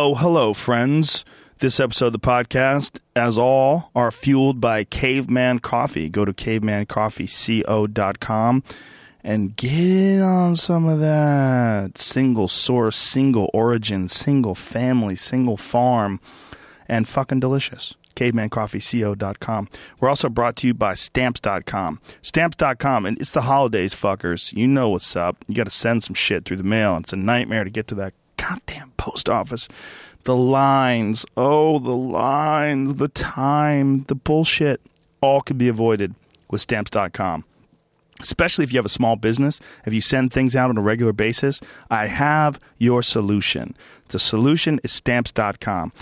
Oh, hello, friends. This episode of the podcast, as all, are fueled by Caveman Coffee. Go to cavemancoffeeco.com and get on some of that single source, single origin, single family, single farm, and fucking delicious. CavemanCoffeeCO.com. We're also brought to you by Stamps.com. Stamps.com, and it's the holidays, fuckers. You know what's up. You got to send some shit through the mail. It's a nightmare to get to that goddamn post office. The lines, oh, the lines, the time, the bullshit, all could be avoided with Stamps.com especially if you have a small business, if you send things out on a regular basis, I have your solution. The solution is stamps.com.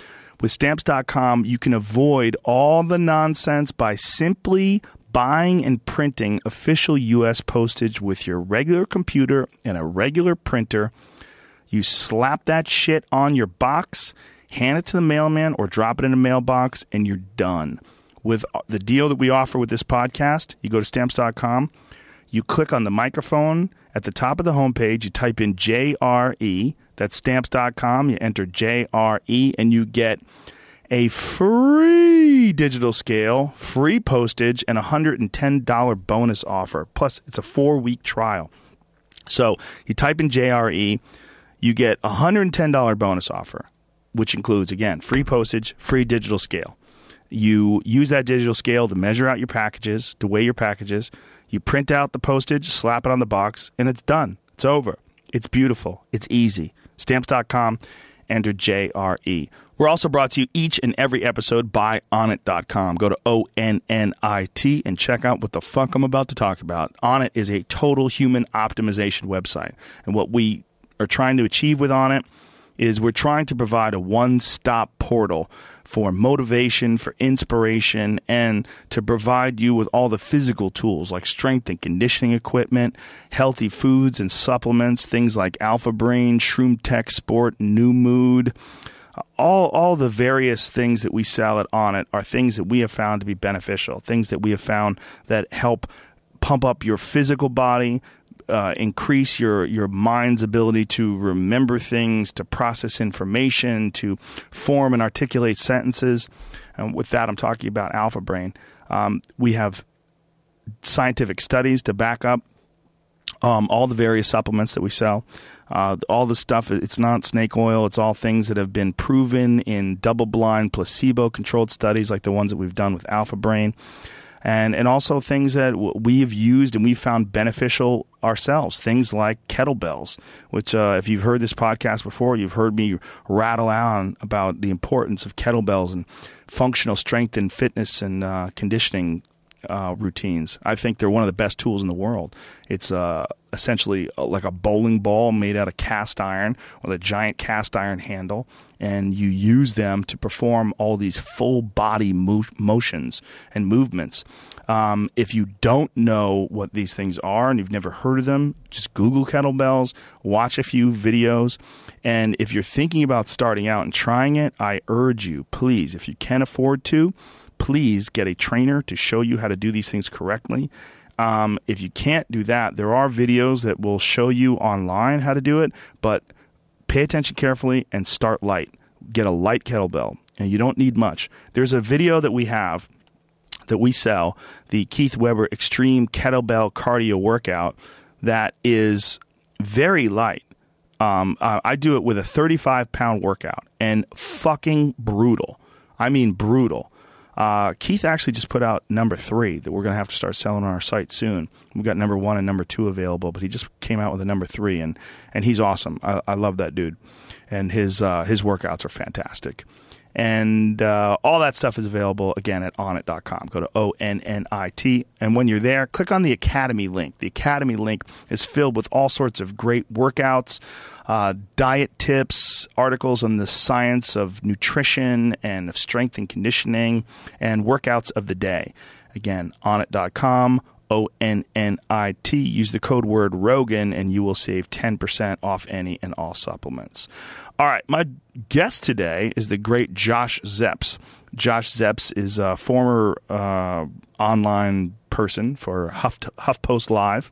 With stamps.com, you can avoid all the nonsense by simply buying and printing official US postage with your regular computer and a regular printer. You slap that shit on your box, hand it to the mailman or drop it in a mailbox and you're done. With uh, the deal that we offer with this podcast, you go to stamps.com you click on the microphone at the top of the homepage, you type in JRE, that's stamps.com, you enter JRE, and you get a free digital scale, free postage, and a $110 bonus offer. Plus, it's a four week trial. So you type in JRE, you get a $110 bonus offer, which includes, again, free postage, free digital scale. You use that digital scale to measure out your packages, to weigh your packages. You print out the postage, slap it on the box, and it's done. It's over. It's beautiful. It's easy. Stamps.com, enter JRE. We're also brought to you each and every episode by Onnit.com. Go to O N N I T and check out what the fuck I'm about to talk about. Onnit is a total human optimization website. And what we are trying to achieve with Onnit is we're trying to provide a one stop portal for motivation, for inspiration, and to provide you with all the physical tools like strength and conditioning equipment, healthy foods and supplements, things like Alpha Brain, Shroom Tech Sport, New Mood. All, all the various things that we sell at Onnit are things that we have found to be beneficial, things that we have found that help pump up your physical body, uh, increase your your mind's ability to remember things, to process information, to form and articulate sentences. And with that, I'm talking about Alpha Brain. Um, we have scientific studies to back up um, all the various supplements that we sell. Uh, all the stuff, it's not snake oil. It's all things that have been proven in double blind, placebo controlled studies like the ones that we've done with Alpha Brain and and also things that we've used and we've found beneficial ourselves. Things like kettlebells, which uh, if you've heard this podcast before, you've heard me rattle on about the importance of kettlebells and functional strength and fitness and uh, conditioning uh, routines. I think they're one of the best tools in the world. It's uh, essentially uh, like a bowling ball made out of cast iron with a giant cast iron handle, and you use them to perform all these full body mo- motions and movements. Um, if you don't know what these things are and you've never heard of them, just Google kettlebells, watch a few videos. And if you're thinking about starting out and trying it, I urge you, please, if you can afford to, please get a trainer to show you how to do these things correctly. Um, if you can't do that, there are videos that will show you online how to do it, but pay attention carefully and start light. Get a light kettlebell, and you don't need much. There's a video that we have that we sell, the Keith Weber Extreme Kettlebell Cardio Workout, that is very light. Um, I do it with a 35 pound workout and fucking brutal. I mean, brutal. Uh, Keith actually just put out number three that we're going to have to start selling on our site soon. We've got number one and number two available, but he just came out with a number three, and, and he's awesome. I, I love that dude, and his uh, his workouts are fantastic. And uh, all that stuff is available again at onnit.com. Go to O N N I T. And when you're there, click on the Academy link. The Academy link is filled with all sorts of great workouts, uh, diet tips, articles on the science of nutrition and of strength and conditioning, and workouts of the day. Again, onnit.com, O N N I T. Use the code word Rogan and you will save 10% off any and all supplements. All right, my guest today is the great Josh Zepps. Josh Zepps is a former uh, online person for Huff, HuffPost Live,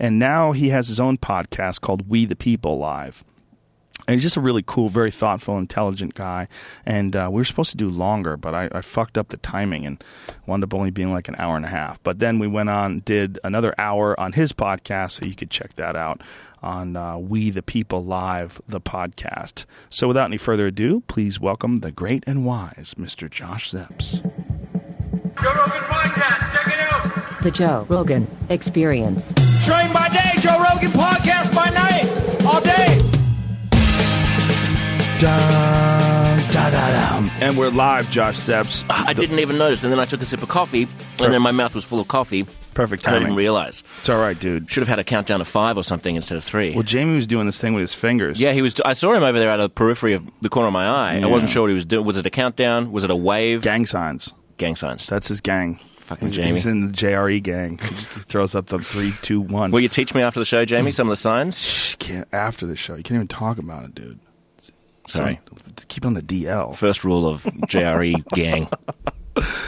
and now he has his own podcast called We the People Live. And he's just a really cool, very thoughtful, intelligent guy. And uh, we were supposed to do longer, but I, I fucked up the timing and wound up only being like an hour and a half. But then we went on, did another hour on his podcast, so you could check that out on uh, We the People Live, the podcast. So without any further ado, please welcome the great and wise Mr. Josh Zepps. Joe Rogan Podcast, check it out. The Joe Rogan Experience. Train by day, Joe Rogan Podcast by night, all day. Dun, da, da, dum. And we're live, Josh Zepps. Ah, I didn't even notice, and then I took a sip of coffee, and then my mouth was full of coffee. Perfect and I didn't realize. It's all right, dude. Should have had a countdown of five or something instead of three. Well, Jamie was doing this thing with his fingers. yeah, he was. I saw him over there out of the periphery of the corner of my eye. Yeah. I wasn't sure what he was doing. Was it a countdown? Was it a wave? Gang signs. Gang signs. That's his gang. Fucking he's, Jamie. He's in the JRE gang. He throws up the three, two, one. Will you teach me after the show, Jamie, some of the signs? Can't, after the show, you can't even talk about it, dude. Sorry. So, keep it on the DL. First rule of JRE gang: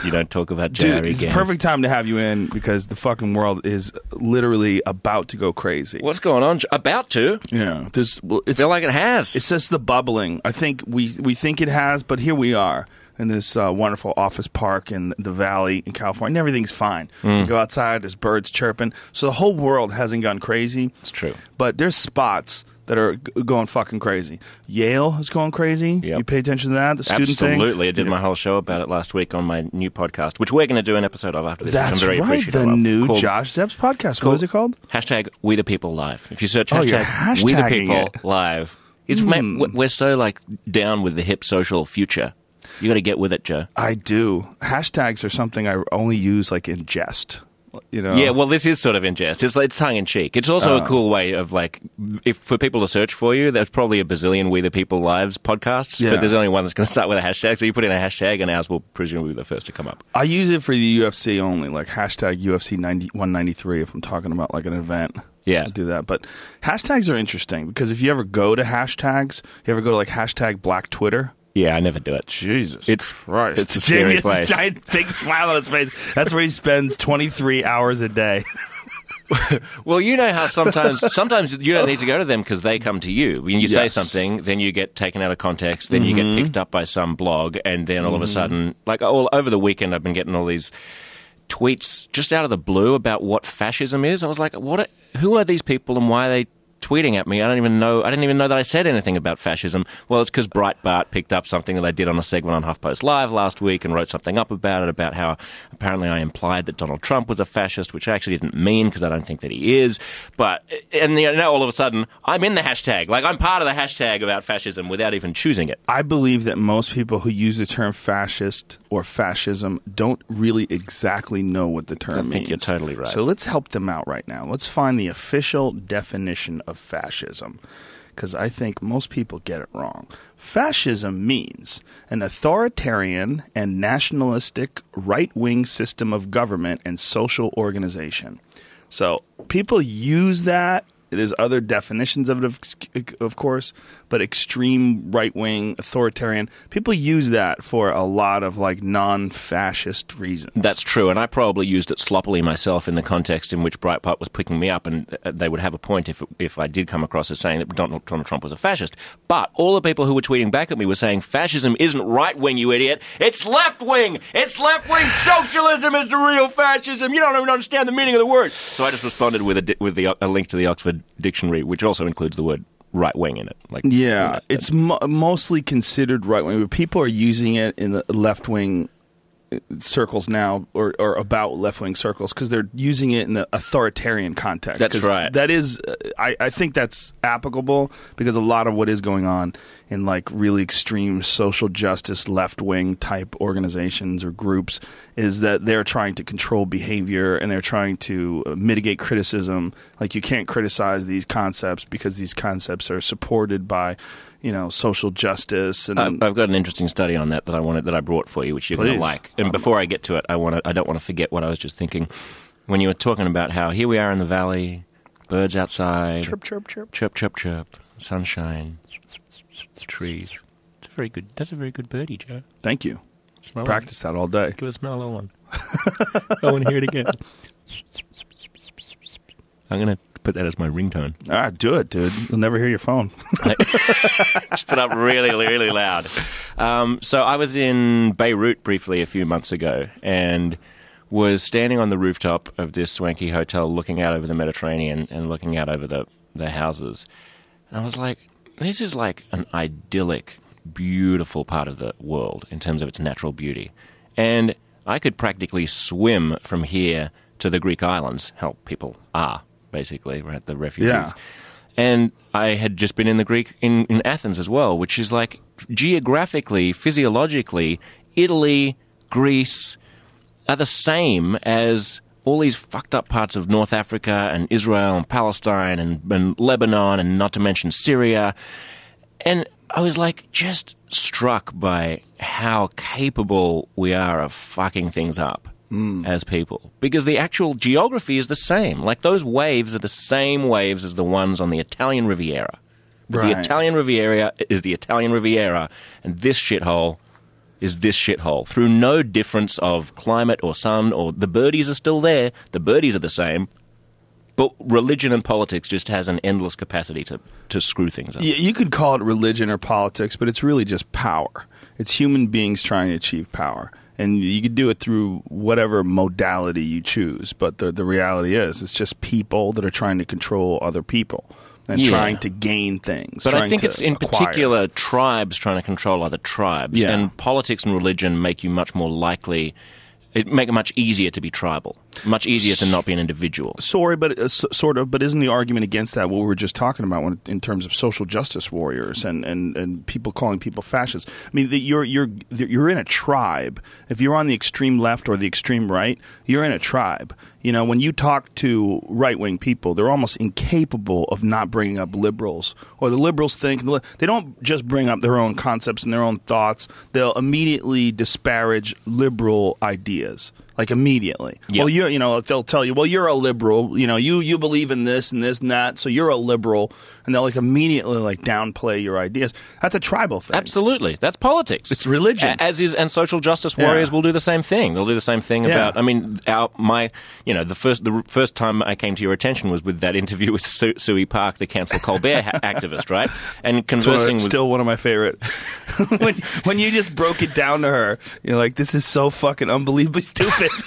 you don't talk about JRE Dude, it's gang. perfect time to have you in because the fucking world is literally about to go crazy. What's going on? About to. Yeah, there's. Well, it's Feel like it has. It's just the bubbling. I think we we think it has, but here we are in this uh, wonderful office park in the valley in California. And everything's fine. Mm. You go outside, there's birds chirping. So the whole world hasn't gone crazy. It's true. But there's spots that are g- going fucking crazy. Yale is going crazy. Yep. You pay attention to that. The student thing. Absolutely. I did my whole show about it last week on my new podcast, which we're going to do an episode of after this. That's I'm very right. appreciative The of, new called Josh Zepps podcast. What is it called? Hashtag We the People Live. If you search Oh, hashtag We the People it. Live, it's Hmm. mate, we're- we're so like down with the hip social future. You got to get with it, Joe. I do. Hashtags are something I only use like in jest. You know. Yeah, well, this is sort of in jest. It's, it's tongue in cheek. It's also Oh. a cool way of like, if for people to search for you, there's probably a bazillion We the People Lives podcasts, Yeah. but there's only one that's going to start with a hashtag. So you put in a hashtag, and ours will presumably be the first to come up. I use it for the UFC only, like hashtag UFC 90, 193 if I'm talking about like an event. Yeah. I'll do that. But hashtags are interesting because if you ever go to hashtags, you ever go to like hashtag black Twitter. Yeah, I never do it. Jesus It's- Christ. it's a scary Jamie has place. A giant big smile on his face. That's where he spends 23 hours a day. Well, you know how sometimes sometimes you don't need to go to them because they come to you. When you say Yes. something, then you get taken out of context, then you Mm-hmm. get picked up by some blog, and then all of a sudden, like all over the weekend, I've been getting all these tweets just out of the blue about what fascism is. I was like, what? Are, who are these people, and why are they? Tweeting at me, I don't even know. I didn't even know that I said anything about fascism. Well, it's because Breitbart picked up something that I did on a segment on HuffPost Live last week and wrote something up about it about how apparently I implied that Donald Trump was a fascist, which I actually didn't mean because I don't think that he is. But and you now all of a sudden I'm in the hashtag, like I'm part of the hashtag about fascism without even choosing it. I believe that most people who use the term fascist or fascism don't really exactly know what the term I means. think you're totally right. So let's help them out right now. Let's find the official definition of fascism because I think most people get it wrong. Fascism means an authoritarian and nationalistic right wing system of government and social organization. So people use that. There's other definitions of it, of, of course, but extreme right wing, authoritarian. People use that for a lot of like non fascist reasons. That's true, and I probably used it sloppily myself in the context in which Breitbart was picking me up, and uh, they would have a point if if I did come across as saying that Donald, Donald Trump was a fascist. But all the people who were tweeting back at me were saying fascism isn't right wing, you idiot. It's left wing. It's left wing. Socialism is the real fascism. You don't even understand the meaning of the word. So I just responded with a with the, a link to the Oxford Dictionary, which also includes the word right wing in it. Like Yeah, in that- it's mo- mostly considered right wing, but people are using it in the left wing circles now, or, or about left wing circles, because they're using it in the authoritarian context. That's right. That is, uh, I, I think that's applicable because a lot of what is going on in like really extreme social justice left wing type organizations or groups is that they're trying to control behavior and they're trying to uh, mitigate criticism. Like you can't criticize these concepts because these concepts are supported by, you know, social justice and I've, I've got an interesting study on that that I wanted that I brought for you, which you're going to like. And before I get to it, I want to. I don't want to forget what I was just thinking when you were talking about how here we are in the valley, birds outside, chirp chirp chirp. chirp chirp chirp, sunshine, trees. It's a very good. That's a very good birdie, Joe. Thank you. Smell Practice that all day. It. Give us another one. I want to hear it again. I'm gonna put that as my ringtone. Ah, do it, dude. You'll never hear your phone. Just put up really, really loud. Um, so I was in Beirut briefly a few months ago and was standing on the rooftop of this swanky hotel looking out over the Mediterranean and looking out over the, the houses. And I was like, this is like an idyllic, beautiful part of the world in terms of its natural beauty. And I could practically swim from here to the Greek islands. Hell, people are, basically, right? The refugees. Yeah. And I had just been in the Greek in, in Athens as well, which is like geographically, physiologically, Italy, Greece are the same as all these fucked up parts of North Africa and Israel and Palestine and, and Lebanon and not to mention Syria. And I was like just struck by how capable we are of fucking things up mm. as people. Because the actual geography is the same. Like those waves are the same waves as the ones on the Italian Riviera. But the Italian Riviera is the Italian Riviera, and this shithole is this shithole. Through no difference of climate or sun or the birdies are still there, the birdies are the same. But religion and politics just has an endless capacity to, to screw things up. Y- you could call it religion or politics, but it's really just power. It's human beings trying to achieve power. And you could do it through whatever modality you choose. But the, the reality is, it's just people that are trying to control other people and Yeah. trying to gain things. But I think it's in acquire. particular tribes trying to control other tribes, Yeah. and politics and religion make you much more likely. It make it much easier to be tribal, much easier to not be an individual. Sorry, but uh, s- sort of. But isn't the argument against that what we were just talking about when, in terms of social justice warriors and, and, and people calling people fascists? I mean, the, you're you're you're in a tribe. If you're on the extreme left or the extreme right, you're in a tribe. You know, when you talk to right wing people, they're almost incapable of not bringing up liberals. Or the liberals think they don't just bring up their own concepts and their own thoughts. They'll immediately disparage liberal ideas, like immediately. Yeah. Well, you you know they'll tell you, well, you're a liberal. You know, you you believe in this and this and that, so you're a liberal, and they'll like immediately like downplay your ideas. That's a tribal thing. Absolutely, that's politics. It's religion. As is, and social justice warriors Yeah. will do the same thing. They'll do the same thing Yeah. about. I mean, our my, you know, the first the first time I came to your attention was with that interview with Su- Suey Park, the cancel Colbert ha- activist, right? And It's one of- conversing with still one of my favorite. when, when you just broke it down to her, you're like, this is so fucking unbelievably stupid.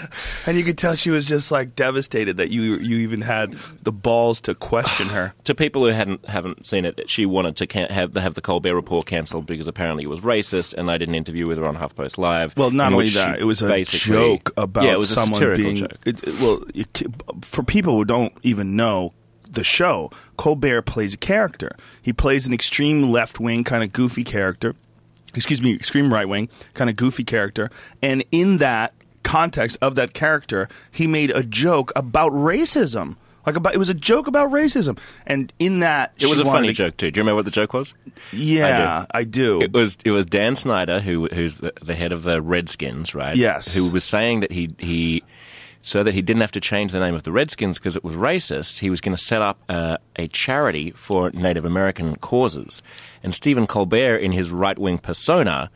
and you could tell she was just like devastated that you you even had the balls to question her. to people who hadn't haven't seen it, she wanted to can- have have the Colbert report cancelled because apparently it was racist, and I did an interview with her on HuffPost Live. Well, not only that, it was a joke about yeah, it was someone being. joke. It, it- well, it, for people who don't even know the show, Colbert plays a character. He plays an extreme left wing kind of goofy character. Excuse me, extreme right wing kind of goofy character, and in that context of that character, he made a joke about racism. Like about it was a joke about racism, and in that It was a funny to- joke too. Do you remember what the joke was? Yeah, I do. It was it was Dan Snyder who who's the, the head of the Redskins, right? Yes. Who was saying that he he so that he didn't have to change the name of the Redskins because it was racist. He was going to set up uh, a charity for Native American causes, and Stephen Colbert, in his right wing persona.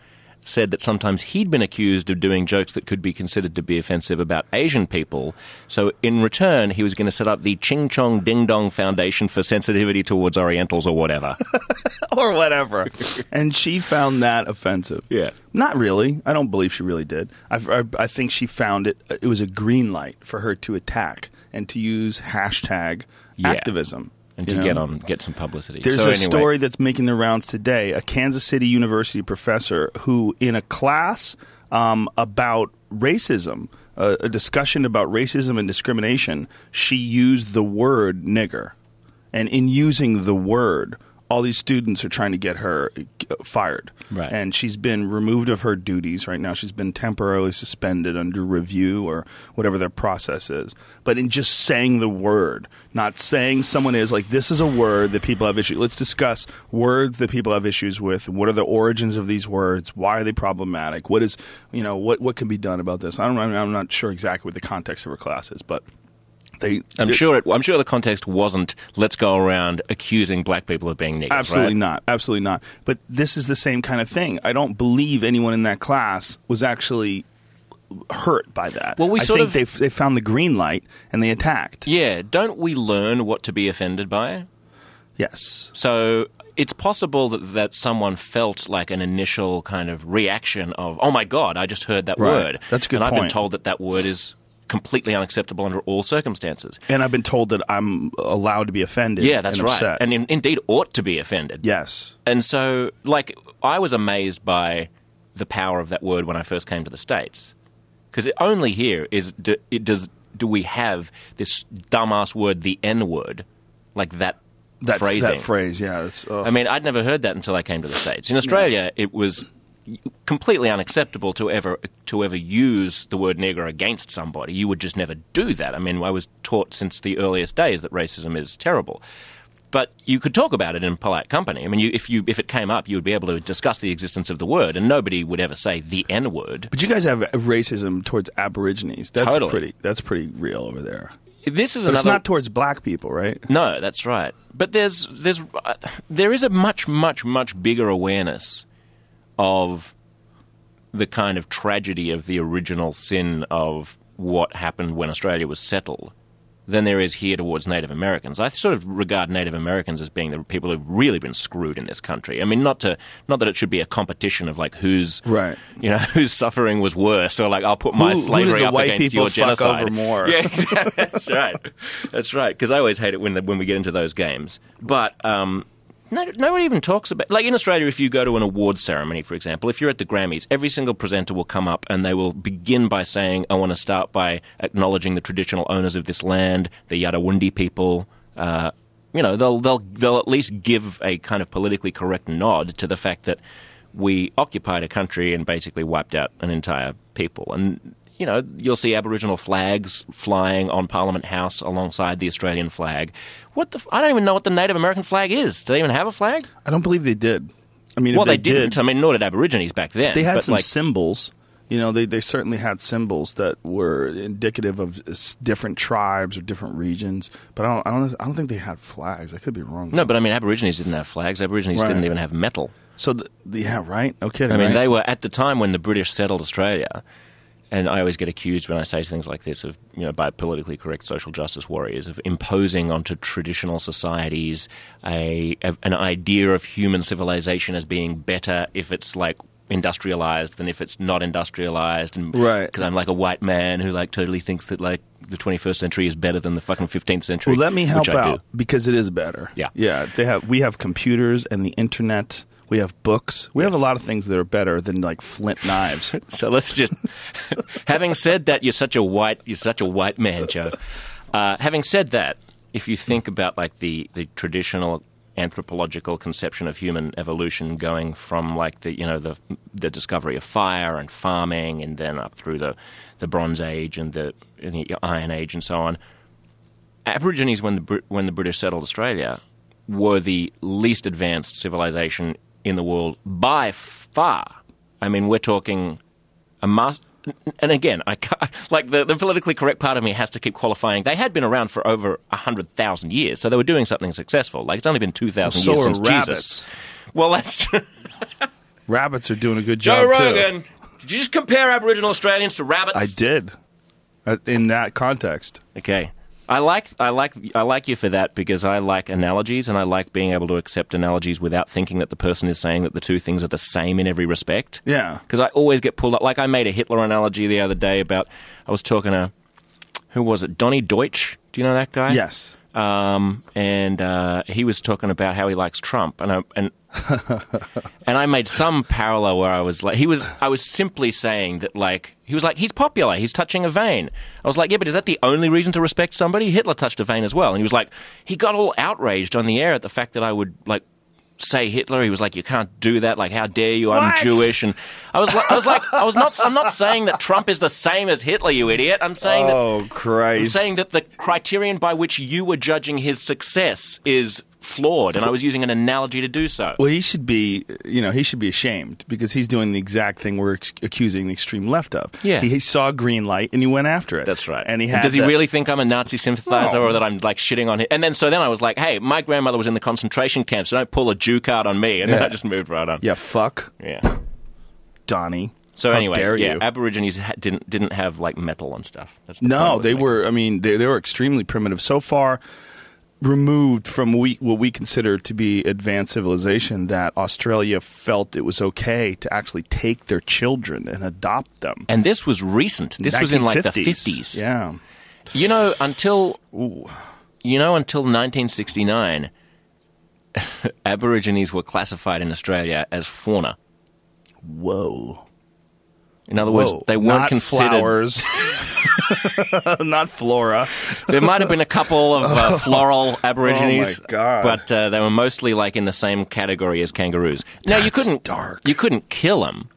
Said that sometimes he'd been accused of doing jokes that could be considered to be offensive about Asian people. So, in return, he was going to set up the Ching Chong Ding Dong Foundation for Sensitivity Towards Orientals or whatever. or whatever. and she found that offensive. Yeah. Not really. I don't believe she really did. I, I, I think she found it, it was a green light for her to attack and to use hashtag Yeah. activism. And to know? get on get some publicity. There's so a anyway, story that's making the rounds today. A Kansas City University professor who, in a class um, about racism, uh, a discussion about racism and discrimination, she used the word nigger. And in using the word, all these students are trying to get her uh, fired. Right. And she's been removed of her duties right now. She's been temporarily suspended under review or whatever their process is. But in just saying the word, not saying someone is like, this is a word that people have issues. Let's discuss words that people have issues with. What are the origins of these words? Why are they problematic? What is, you know, what, what can be done about this? I don't, I'm not sure exactly what the context of her class is, but they. I'm sure it, I'm sure the context wasn't let's go around accusing black people of being niggers. Absolutely right? not. Absolutely not. But this is the same kind of thing. I don't believe anyone in that class was actually hurt by that. Well, we I sort think of- they they found the green light and they attacked. Yeah, don't we learn what to be offended by? Yes. So it's possible that, that someone felt like an initial kind of reaction of, oh my God, I just heard that Right. word. That's a good And I've been told that that word is completely unacceptable under all circumstances. And I've been told that I'm allowed to be offended. Yeah, that's and right. upset. And in, indeed ought to be offended. yes. And so, like, I was amazed by the power of that word when I first came to the States. Because only here is do, it does do we have this dumbass word, the N word, like that That's phrasing. that phrase. Yeah. I mean, I'd never heard that until I came to the States. In Australia, it was completely unacceptable to ever to ever use the word nigger against somebody. You would just never do that. I mean, I was taught since the earliest days that racism is terrible. But you could talk about it in polite company. I mean, you, if you if it came up, you would be able to discuss the existence of the word, and nobody would ever say the N word. but you guys have racism towards Aborigines. That's Totally. pretty. That's pretty real over there. This is But another. it's not towards black people, right? No, that's right. But there's there's uh, there is a much much much bigger awareness of the kind of tragedy of the original sin of what happened when Australia was settled than there is here towards Native Americans. I sort of regard Native Americans as being the people who've really been screwed in this country. I mean, not to not that it should be a competition of like whose Right. you know whose suffering was worse, or like I'll put my Who- who slavery the up against your genocide more? Yeah, exactly. that's right. That's right. Because I always hate it when the, when we get into those games. But um, no, nobody even talks about like in Australia. If you go to an awards ceremony, for example, if you're at the Grammys, every single presenter will come up and they will begin by saying, "I want to start by acknowledging the traditional owners of this land, the Yadawundi people." Uh, you know, they'll they'll they'll at least give a kind of politically correct nod to the fact that we occupied a country and basically wiped out an entire people. And you know, you'll see Aboriginal flags flying on Parliament House alongside the Australian flag. What the? F- I don't even know what the Native American flag is. Do they even have a flag? I don't believe they did. I mean, well, they, they, didn't. did, I mean, nor did Aborigines back then. they had some like, symbols. You know, they, they certainly had symbols that were indicative of different tribes or different regions. But I don't, I don't, I don't think they had flags. I could be wrong. no, but I mean, Aborigines didn't have flags. Aborigines Right. didn't even have metal. So the, yeah, right. No kidding. I mean, right? they were at the time when the British settled Australia, and I always get accused when I say things like this of, you know, by politically correct social justice warriors of imposing onto traditional societies a, a an idea of human civilization as being better if it's like industrialized than if it's not industrialized and Right. because I'm like a white man who like totally thinks that like the 21st century is better than the fucking 15th century Well, let me help out do. because it is better. Yeah. yeah. They have we have computers and the internet. We have books. We have a lot of things that are better than like flint knives. So let's just. having said that, you're such a white, you're such a white man, Joe. Uh, having said that, if you think about like the the traditional anthropological conception of human evolution, going from like the you know the the discovery of fire and farming, and then up through the the Bronze Age and the, and the Iron Age and so on. Aborigines, when the when the British settled Australia, were the least advanced civilization in the world by far. I mean, we're talking a mass. and again, I like the, the politically correct part of me has to keep qualifying. They had been around for over hundred thousand years, so they were doing something successful. Like it's only been two thousand So years since rabbits. Jesus. Well, that's true. Rabbits are doing a good Joe job too. Rogan. Did you just compare Aboriginal Australians to rabbits? I did. Uh, In that context, Okay. I like I like I like you for that because I like analogies and I like being able to accept analogies without thinking that the person is saying that the two things are the same in every respect. yeah. Because I always get pulled up. Like I made a Hitler analogy the other day about I was talking to who was it? Donny Deutsch. Do you know that guy? Yes. Um, and uh, he was talking about how he likes Trump, and I, and and I made some parallel where I was like, he was, I was simply saying that like he was like he's popular, he's touching a vein. I was like, yeah, but is that the only reason to respect somebody? Hitler touched a vein as well, and he was like, he got all outraged on the air at the fact that I would like say Hitler. He was like, you can't do that. Like, how dare you? I'm What? Jewish, and I was, like, I was like, I was not, I'm not saying that Trump is the same as Hitler, you idiot. I'm saying that Oh Christ! I'm saying that the criterion by which you were judging his success is flawed, and I was using an analogy to do so. Well, he should be, you know, he should be ashamed because he's doing the exact thing we're ex- accusing the extreme left of. Yeah. he, he saw a green light and he went after it. That's right. And he had does he that- really think I'm a Nazi sympathizer No. or that I'm like shitting on him? And then so then I was like, hey, my grandmother was in the concentration camp, so don't pull a Jew card on me. And then I just moved right on. Yeah, fuck Yeah. Donny. So How anyway, yeah. Aborigines ha- didn't didn't have like metal and stuff. That's the No, they were. I mean, they they were extremely primitive. So far removed from we, what we consider to be advanced civilization that Australia felt it was okay to actually take their children and adopt them. And this was recent. This was in like the fifties. Yeah. You know, until you know, until 1969, Aborigines were classified in Australia as fauna. Whoa. In other words, Whoa. they weren't Not considered. flowers. Not flora. There might have been a couple of uh, floral Aborigines, Oh my God. but uh, they were mostly like in the same category as kangaroos. Now you That's couldn't dark. you couldn't kill them,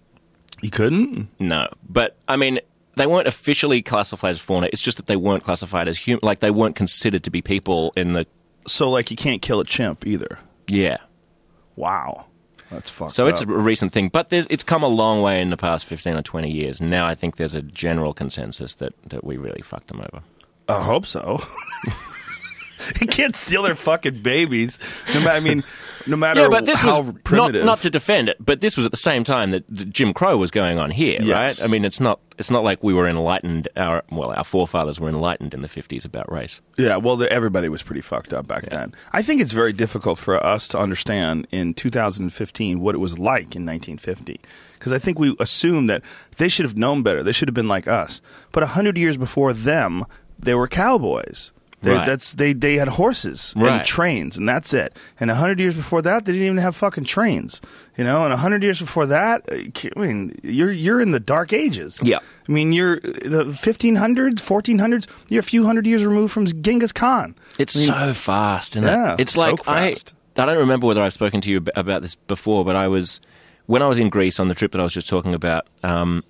You couldn't? no. But I mean, they weren't officially classified as fauna. It's just that they weren't classified as human. Like they weren't considered to be people in the So, like, you can't kill a chimp either. yeah. Wow. That's fucked So it's a recent thing, but there's, it's come a long way in the past 15 or 20 years. Now I think there's a general consensus that, that we really fucked them over. I hope so. you can't steal their fucking babies. No matter, I mean, no matter Yeah, but this how was primitive. not to defend it, but this was at the same time that Jim Crow was going on here, Yes. right? I mean, it's not it's not like we were enlightened. Our well, our forefathers were enlightened in the 50s about race. Yeah, well, the, everybody was pretty fucked up back then. I think it's very difficult for us to understand in 2015 what it was like in 1950. Because I think we assume that they should have known better. They should have been like us. But 100 years before them, they were cowboys. They, Right. That's they. They had horses Right. and trains, and that's it. And hundred years before that, they didn't even have fucking trains. You know, and hundred years before that, uh, I mean, you're you're in the dark ages. Yeah. I mean, you're the 1500s, 1400s. You're a few hundred years removed from Genghis Khan. It's I mean, so fast, isn't Yeah, it? It's so like fast. I I don't remember whether I've spoken to you about this before, but I was when I was in Greece on the trip that I was just talking about. Um,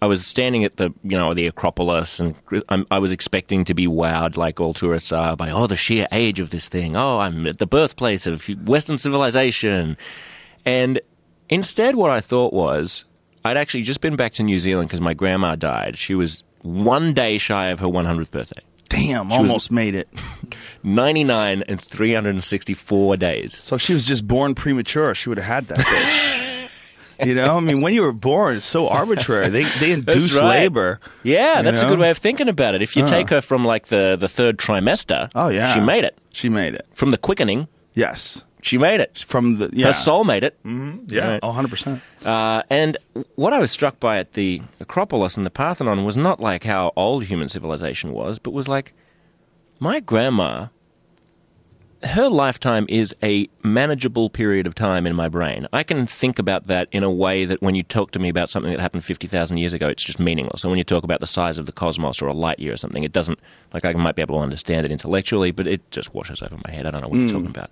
I was standing at the you know the Acropolis, and I'm, I was expecting to be wowed like all tourists are by oh the sheer age of this thing. Oh, I'm at the birthplace of Western civilization, and instead, what I thought was I'd actually just been back to New Zealand because my grandma died. She was one day shy of her 100th birthday. Damn, was- almost made it. 99 and 364 days. So if she was just born premature, she would have had that. you know, I mean, when you were born, it's so arbitrary. They they induce right. labor. Yeah, that's a good way of thinking about it. If you Huh. take her from like the, the third trimester, Oh yeah, she made it. She made it. From the quickening, Yes, she made it. from the yeah, Her soul made it. yeah, Right. oh, 100 percent. Uh, and what I was struck by at the Acropolis and the Parthenon was not like how old human civilization was, but was like my grandma. Her lifetime is a manageable period of time in my brain. I can think about that in a way that when you talk to me about something that happened 50,000 years ago, it's just meaningless. And when you talk about the size of the cosmos or a light year or something, it doesn't, like, I might be able to understand it intellectually, but it just washes over my head. I don't know what you're hmm. talking about.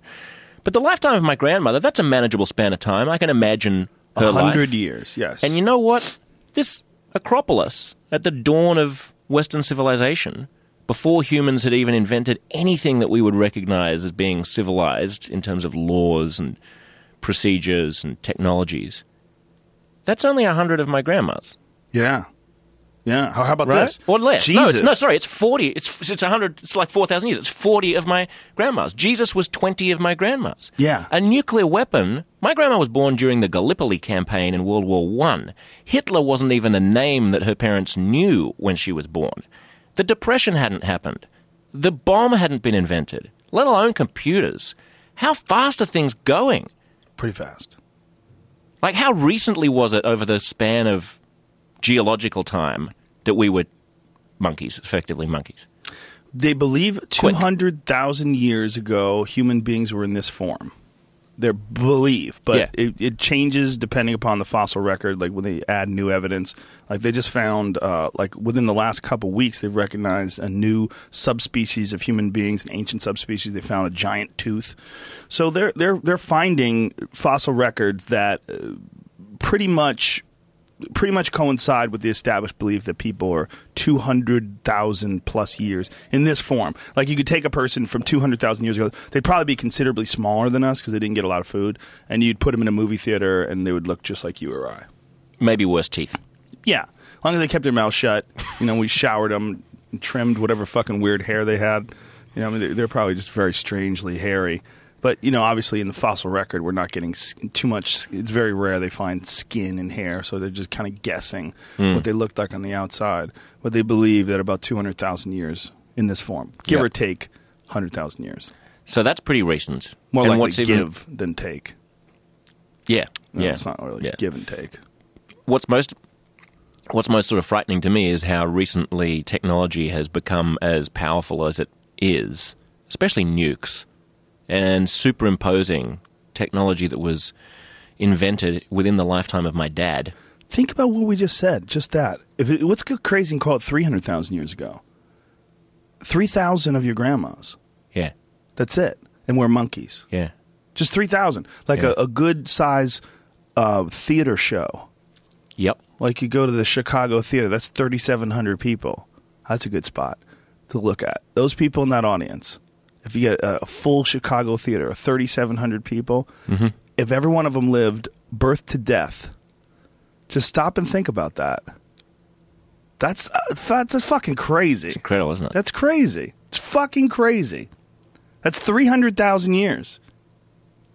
But the lifetime of my grandmother, that's a manageable span of time. I can imagine her A life. hundred years. Yes, And you know what? This Acropolis, at the dawn of Western civilization, before humans had even invented anything that we would recognize as being civilized in terms of laws and procedures and technologies, that's only a hundred of my grandma's. yeah, yeah. How, how about Right? this? Or less. Jesus. No, it's, no, sorry, it's 40. It's, it's 100, it's like 4,000 years. It's 40 of my grandma's. Jesus was 20 of my grandma's. Yeah. A nuclear weapon. My grandma was born during the Gallipoli campaign in World War One. Hitler wasn't even a name that her parents knew when she was born. The Depression hadn't happened. The bomb hadn't been invented, let alone computers. How fast are things going? Pretty fast. Like, how recently was it over the span of geological time that we were monkeys, effectively monkeys? They believe 200,000 years ago, human beings were in this form. Their belief, but Yeah. it, it changes depending upon the fossil record. Like when they add new evidence, like they just found, uh, like within the last couple weeks, they've recognized a new subspecies of human beings, an ancient subspecies. They found a giant tooth, so they're they're they're finding fossil records that uh, pretty much pretty much coincide with the established belief that people are 200,000 plus years in this form. Like you could take a person from 200,000 years ago, they'd probably be considerably smaller than us because they didn't get a lot of food, and you'd put them in a movie theater and they would look just like you or I. Maybe worse teeth. Yeah. As long as they kept their mouth shut, you know, we showered them, trimmed whatever fucking weird hair they had. You know, I mean, they're, they're probably just very strangely hairy. But you know, obviously, in the fossil record, we're not getting too much. It's very rare they find skin and hair, so they're just kind of guessing Hmm. what they looked like on the outside. But they believe that about two hundred thousand years in this form, give Yep. or take hundred thousand years. So that's pretty recent. More and likely what's even, give than take. Yeah, No, yeah. it's not really yeah. give and take. What's most What's most sort of frightening to me is how recently technology has become as powerful as it is, especially nukes, and superimposing technology that was invented within the lifetime of my dad. Think about what we just said. Just that. If it, let's go crazy and call it three hundred thousand years ago. Three thousand of your grandmas. Yeah, That's it, and we're monkeys. yeah. Just three thousand, like Yeah. a, a good size uh, theater show. Yep. Like you go to the Chicago theater, that's thirty seven hundred people. That's a good spot to look at. Those people in that audience. If you get a, a full Chicago theater, thirty seven hundred people, Mm-hmm. if every one of them lived birth to death, just stop and think about that. That's uh, that's fucking crazy. It's incredible, isn't it? That's crazy. It's fucking crazy. That's three hundred thousand years.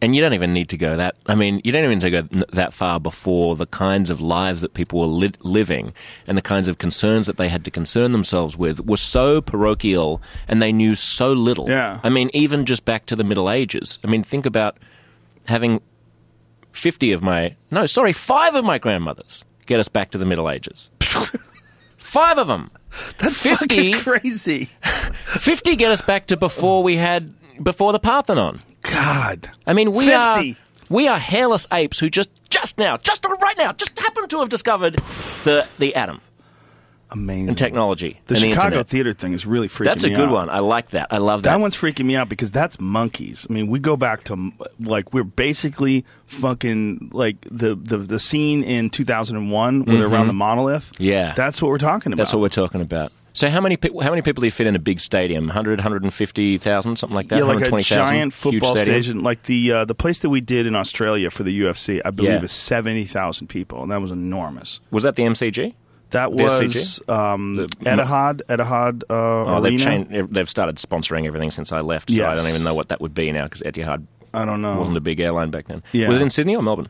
And you don't even need to go that. I mean, you don't even need to go that far before the kinds of lives that people were li- living and the kinds of concerns that they had to concern themselves with were so parochial, and they knew so little. Yeah. I mean, even just back to the Middle Ages. I mean, think about having fifty of my no, sorry, five of my grandmothers get us back to the Middle Ages. five of them. That's 50? fucking crazy. Fifty get us back to before we had before the Parthenon. God. I mean, we 50. are we are hairless apes who just just now, just right now, just happen to have discovered the the atom Amazing. and technology. the and Chicago internet. theater thing is really freaking That's a good out. one. I like that. I love that. That one's freaking me out because that's monkeys. I mean, we go back to like we're basically fucking like the the, the scene in 2001 where they're around the monolith. Mm-hmm. Yeah. that's what we're talking about. That's what we're talking about. So how many how many people do you fit in a big stadium? 100, 150,000, something like that. yeah, like a giant football stadium? like the uh, the place that we did in Australia for the UFC. I believe Yeah. is seventy thousand people, and that was enormous. Was that the MCG? That The was um, The- Etihad. Etihad uh, Oh, they've changed. They've started sponsoring everything since I left. So I don't even know what that would be now because Etihad I don't know. wasn't a big airline back then. Yeah. Was it in Sydney or Melbourne?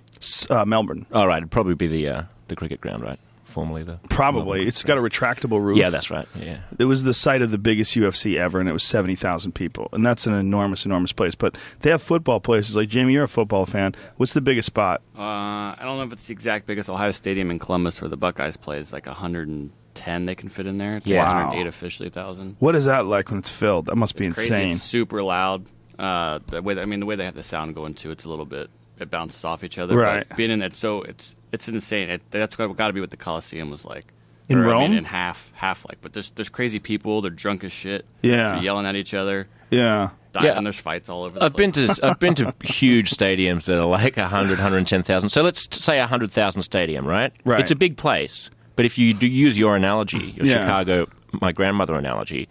Uh, Melbourne? Oh, right. It'd probably be the uh, the cricket ground, right? Formerly the Probably. it's got a retractable roof. Yeah, that's right. Yeah. It was the site of the biggest UFC ever, and it was seventy thousand people, and that's an enormous, enormous place. But they have football places like Jamie. You're a football fan. What's the biggest spot? Uh, I don't know if it's the exact biggest Ohio Stadium in Columbus where the Buckeyes play is like 110 they can fit in there. It's Yeah. Wow. 108 officially, 1,000. What is that like when it's filled? That must be It's crazy. insane. It's super loud. Uh, the way I mean, the way they have the sound going too, it's a little bit. It bounces off each other. Right. But being in it, so it's it's insane. It, that's got, got to be what the Coliseum was like. In Or, I Rome? mean, in half, half like. But there's there's crazy people. They're drunk as shit. Yeah. They're yelling at each other. Yeah. Dying, Yeah. and there's fights all over. The I've been to I've been to huge stadiums that are like 100, 110,000. So let's say a 100,000 stadium, right? Right. It's a big place. But if you do use your analogy, your Yeah. Chicago, my grandmother analogy,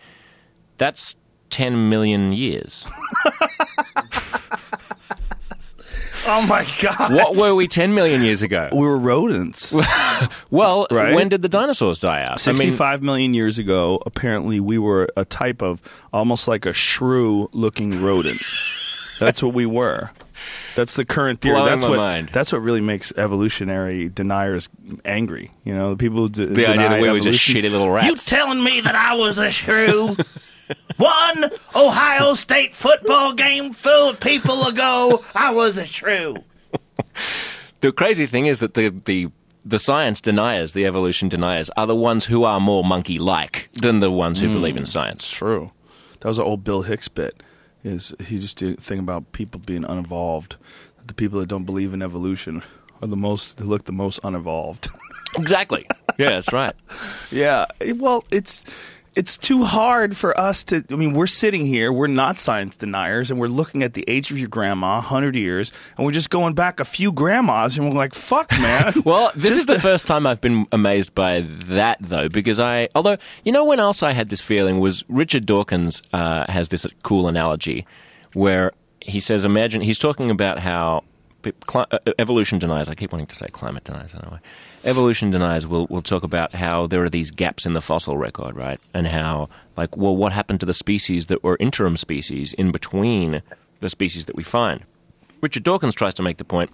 that's 10 million years. Oh my god. what were we 10 million years ago? We were rodents. Well, Right? when did the dinosaurs die out? I mean, Sixty-five million years ago, apparently, we were a type of almost like a shrew-looking rodent. That's what we were. That's the current theory. Blowing that's my what mind. that's what really makes evolutionary deniers angry. You know, the people who d- the idea that we were just shitty little rats. You telling me that I was a shrew? One Ohio State football game filled people ago, I was a shrew. The crazy thing is that the, the the science deniers, the evolution deniers, are the ones who are more monkey-like than the ones who believe in hmm. science. True. That was an old Bill Hicks bit. Is he just did a thing about people being unevolved? The people that don't believe in evolution are the most. They look the most unevolved. Exactly. Yeah, that's right. yeah. Well, it's it's too hard for us to. I mean, we're sitting here. We're not science deniers, and we're looking at the age of your grandma, hundred years, and we're just going back a few grandmas, and we're like, "Fuck, man." Well, this is the first time I've been amazed by that, though, because I, although, you know, when else I had this feeling was Richard Dawkins uh, has this cool analogy where he says, imagine, he's talking about how uh, evolution deniers, I keep wanting to say climate deniers, I don't know why. Evolution deniers will, will talk about how there are these gaps in the fossil record, right? And how, like, well, what happened to the species that were interim species in between the species that we find. Richard Dawkins tries to make the point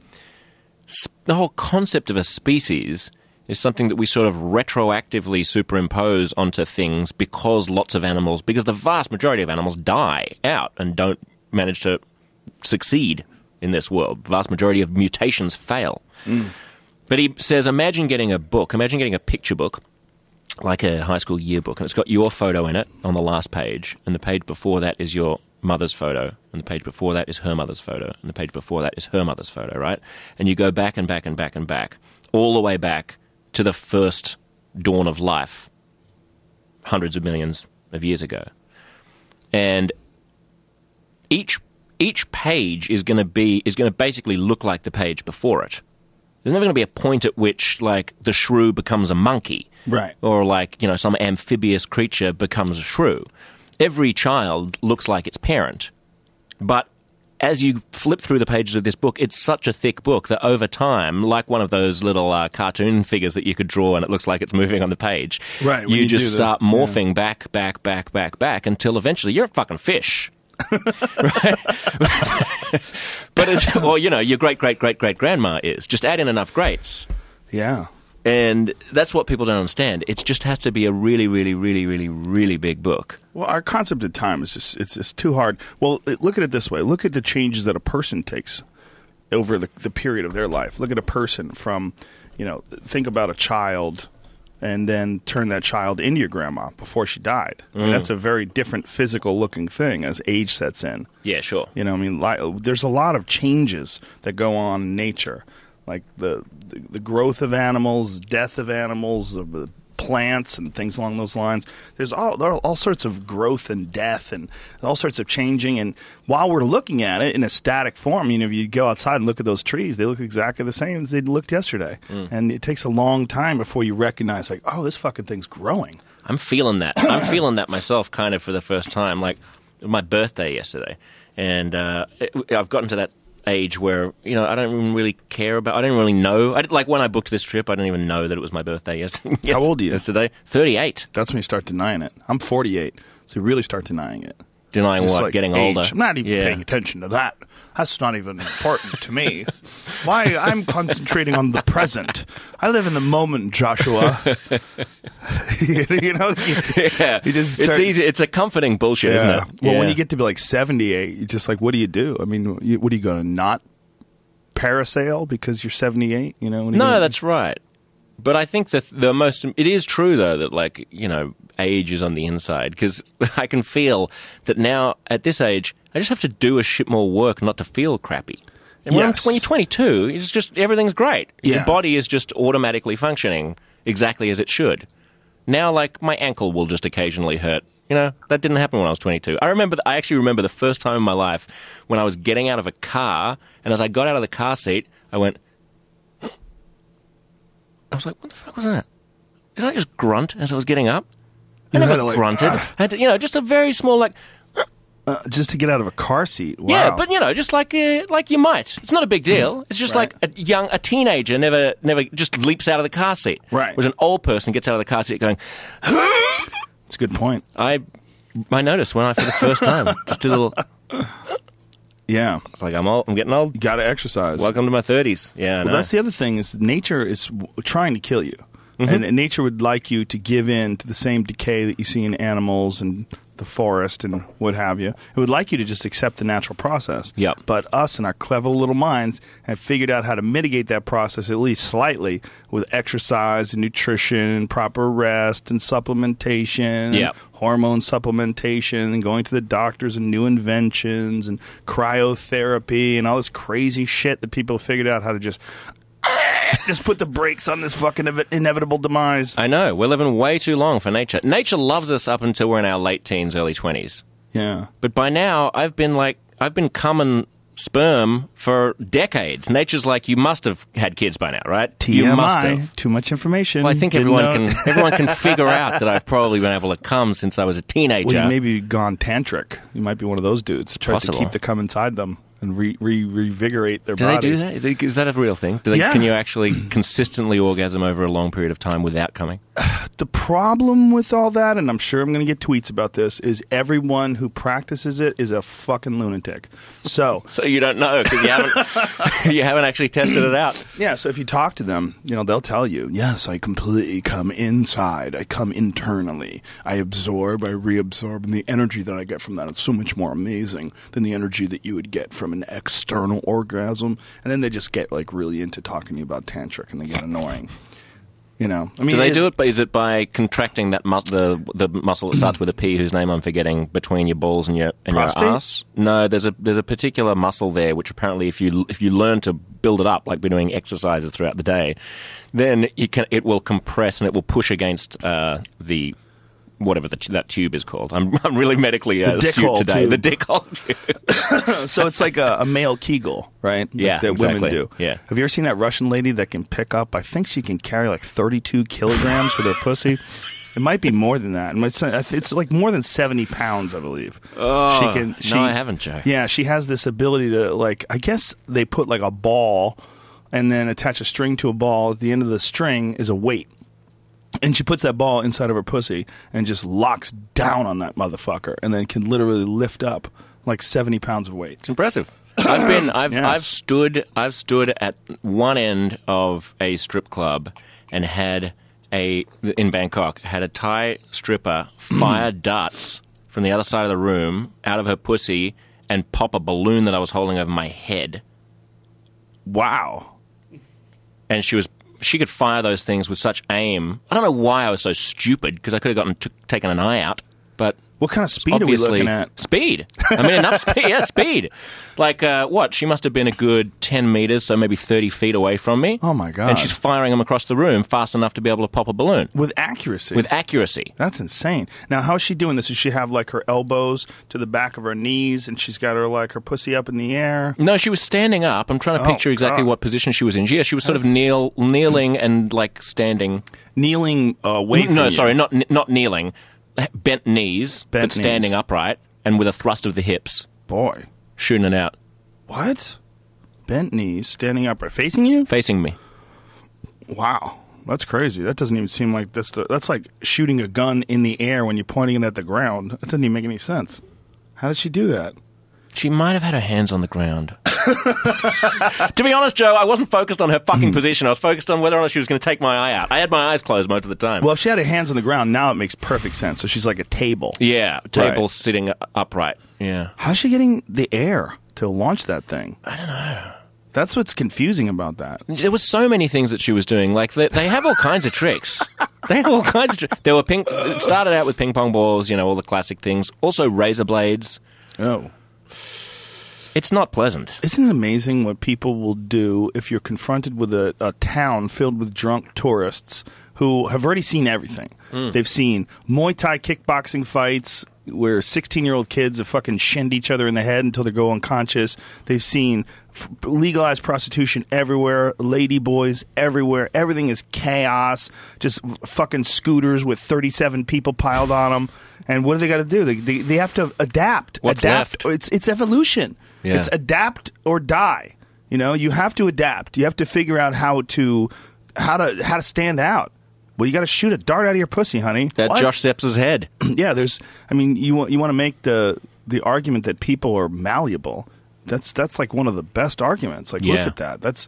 the whole concept of a species is something that we sort of retroactively superimpose onto things because lots of animals, because the vast majority of animals die out and don't manage to succeed in this world. The vast majority of mutations fail. Mm. But he says, imagine getting a book, imagine getting a picture book, like a high school yearbook, and it's got your photo in it on the last page, and the page before that is your mother's photo, and the page before that is her mother's photo, and the page before that is her mother's photo, right? And you go back and back and back and back, all the way back to the first dawn of life, hundreds of millions of years ago. And each each page is going to be is going to basically look like the page before it. There's never going to be a point at which like the shrew becomes a monkey, Right. Or like you know some amphibious creature becomes a shrew. Every child looks like its parent, but as you flip through the pages of this book, it's such a thick book that over time, like one of those little uh, cartoon figures that you could draw and it looks like it's moving on the page, Right, You, you just the- start morphing back, back, back, back, back until eventually you're a fucking fish. right? but it's, or you know, your great great great great grandma is. Just add in enough greats. Yeah. And that's what people don't understand. It just has to be a really, really, really, really, really big book. Well, our concept of time is just it's just too hard. Well, look at it this way. Look at the changes that a person takes over the, the period of their life. Look at a person from, you know, think about a child and then turn that child into your grandma before she died. I mean, mm. that's a very different physical looking thing as age sets in. Yeah, sure. You know, I mean, li- there's a lot of changes that go on in nature, like the the, the growth of animals, death of animals, the plants, and things along those lines. There's all there are all sorts of growth and death, and all sorts of changing. And while we're looking at it in a static form, you know, if you go outside and look at those trees, they look exactly the same as they looked yesterday. And it takes a long time before you recognize, like, oh, this fucking thing's growing. I'm feeling that. I'm feeling that myself, kind of for the first time. Like my birthday yesterday, and uh, it, I've gotten to that age where you know I don't even really care about. I don't really know. I, like when I booked this trip, I didn't even know that it was my birthday yesterday. How old are you? Yesterday, thirty-eight. That's when you start denying it. I'm 48, so you really start denying it. Denying It's what? like getting age. older. I'm not even yeah. paying attention to that. That's not even important to me. Why? I'm concentrating on the present. I live in the moment, Joshua. you know, you, Yeah, you just it's easy. It's a comforting bullshit, isn't it? Well, when you get to be like 78, you're just like, what do you do? I mean, you, what are you going to not parasail because you're 78? You know? You No, gonna- that's right. But I think that the most it is true though that like you know age is on the inside because I can feel that now at this age I just have to do a shit more work not to feel crappy. And when, I'm- Yes. when you're 22, it's just everything's great. Your body is just automatically functioning exactly as it should. Now, like my ankle will just occasionally hurt. You know that didn't happen when I was 22. I remember. I actually remember the first time in my life when I was getting out of a car, and as I got out of the car seat, I went. I was like, "What the fuck was that? Did I just grunt as I was getting up?" I You never like, grunted. I had to, you know, just a very small like. Uh, just to get out of a car seat. Wow. Yeah, but you know, just like uh, like you might. It's not a big deal. It's just Right. like a young a teenager never never just leaps out of the car seat. Right. Whereas an old person gets out of the car seat going, it's a good point. I I noticed when I for the first time just a little. Yeah. It's like I'm old. I'm getting old. You got to exercise. Welcome to my thirties. Yeah, Well, that's the other thing is nature is w- trying to kill you, Mm-hmm. and, and nature would like you to give in to the same decay that you see in animals and the forest and what have you. It would like you to just accept the natural process. Yep. But us and our clever little minds have figured out how to mitigate that process at least slightly with exercise and nutrition, proper rest and supplementation. Yep. Hormone supplementation and going to the doctors and new inventions and cryotherapy and all this crazy shit that people figured out how to just just put the brakes on this fucking ev- inevitable demise. I know. We're living way too long for nature. Nature loves us up until we're in our late teens, early twenties. Yeah. But by now, I've been like, I've been coming sperm for decades. Nature's like, you must have had kids by now, right? TMI. You must have. Too much information. Well, I think Didn't everyone know- can everyone can figure out that I've probably been able to come since I was a teenager. Well, you maybe gone tantric. You might be one of those dudes. Tries Possible. to keep the cum inside them and re, re, revigorate their do body. they do that? Is that a real thing? Do they, Yeah. Can you actually consistently orgasm over a long period of time without coming? the problem with all that, and I'm sure I'm going to get tweets about this, is everyone who practices it is a fucking lunatic. So So you don't know because you haven't you haven't actually tested it out. Yeah, so if you talk to them, you know, they'll tell you, yes, I completely come inside. I come internally. I absorb, I reabsorb, and the energy that I get from that is so much more amazing than the energy that you would get from an external orgasm. And then they just get like really into talking to you about tantric and they get annoying. You know, I mean, Do they do it? But is it by contracting that mu- the the muscle that starts with a P, whose name I'm forgetting, between your balls and your and Prostate? your ass? No, there's a there's a particular muscle there which apparently, if you if you learn to build it up, like we're doing exercises throughout the day, then you can it will compress and it will push against uh, the whatever the, that tube is called. I'm I'm really medically uh, astute today. tube. The dick hole tube. so it's like a, a male Kegel, right? Yeah, that women exactly. do. Yeah. Have you ever seen that Russian lady that can pick up? I think she can carry like 32 kilograms with her pussy. It might be more than that. It's, it's like more than 70 pounds, I believe. Oh, she can. She, no, I haven't, Joe. Yeah, she has this ability to like. I guess they put like a ball, and then attach a string to a ball. At the end of the string is a weight. And she puts that ball inside of her pussy and just locks down on that motherfucker, and then can literally lift up like 70 pounds of weight. It's impressive. I've been I've Yes. I've stood I've stood at one end of a strip club and had a in Bangkok had a Thai stripper fire darts from the other side of the room out of her pussy and pop a balloon that I was holding over my head Wow. and she was she could fire those things with such aim. I don't know why I was so stupid because I could have gotten t- taken an eye out, but What kind of speed are we looking at? speed. I mean, enough speed. Yeah, speed. Like uh, what? She must have been a good ten meters, so maybe thirty feet away from me. Oh, my God. And she's firing them across the room fast enough to be able to pop a balloon With accuracy. with accuracy. That's insane. Now, how is she doing this? Does she have like her elbows to the back of her knees and she's got her like her pussy up in the air? No, she was standing up. I'm trying to Oh, picture exactly God. what position she was in. Yeah, she was sort of kneel, kneeling and like standing. Kneeling uh, away no, sorry, not not kneeling, bent knees, Bent but standing knees. upright and with a thrust of the hips, Boy. shooting it out, What? Bent knees, standing upright, facing you? facing me. Wow. That's crazy. That doesn't even seem like that's the, that's like shooting a gun in the air when you're pointing it at the ground. That doesn't even make any sense. How did she do that? She might have had her hands on the ground. to be honest, Joe, I wasn't focused on her fucking hmm. position. I was focused on whether or not she was going to take my eye out. I had my eyes closed most of the time. Well, if she had her hands on the ground, now it makes perfect sense. So she's like a table. yeah, table Right. sitting upright. Yeah. How's she getting the air to launch that thing? I don't know. That's what's confusing about that. There was so many things that she was doing. Like they, they have all kinds of tricks. They have all kinds of tricks. There were ping. It started out with ping pong balls. You know all the classic things. Also razor blades. Oh. It's not pleasant. Isn't it amazing what people will do if you're confronted with a, a town filled with drunk tourists who have already seen everything? Hmm. They've seen Muay Thai kickboxing fights where 16 year old kids have fucking shinned each other in the head until they go unconscious. They've seen legalized prostitution everywhere, lady boys everywhere. Everything is chaos. Just fucking scooters with 37 people piled on them. And what do they got to do? They, they, they have to adapt. What's adapt. left? It's it's evolution. Yeah. It's adapt or die. You know, you have to adapt. You have to figure out how to how to how to stand out. Well, you got to shoot a dart out of your pussy, honey. That What? Josh Zepps's head. yeah, there's. I mean, you want you want to make the the argument that people are malleable. That's that's like one of the best arguments. Like, look at that. That's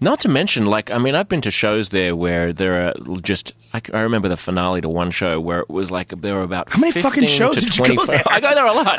Not to mention, like, I mean, I've been to shows there where there are just. I remember the finale to one show where it was like there were about How many 15 fucking shows did you go there? I go there a lot.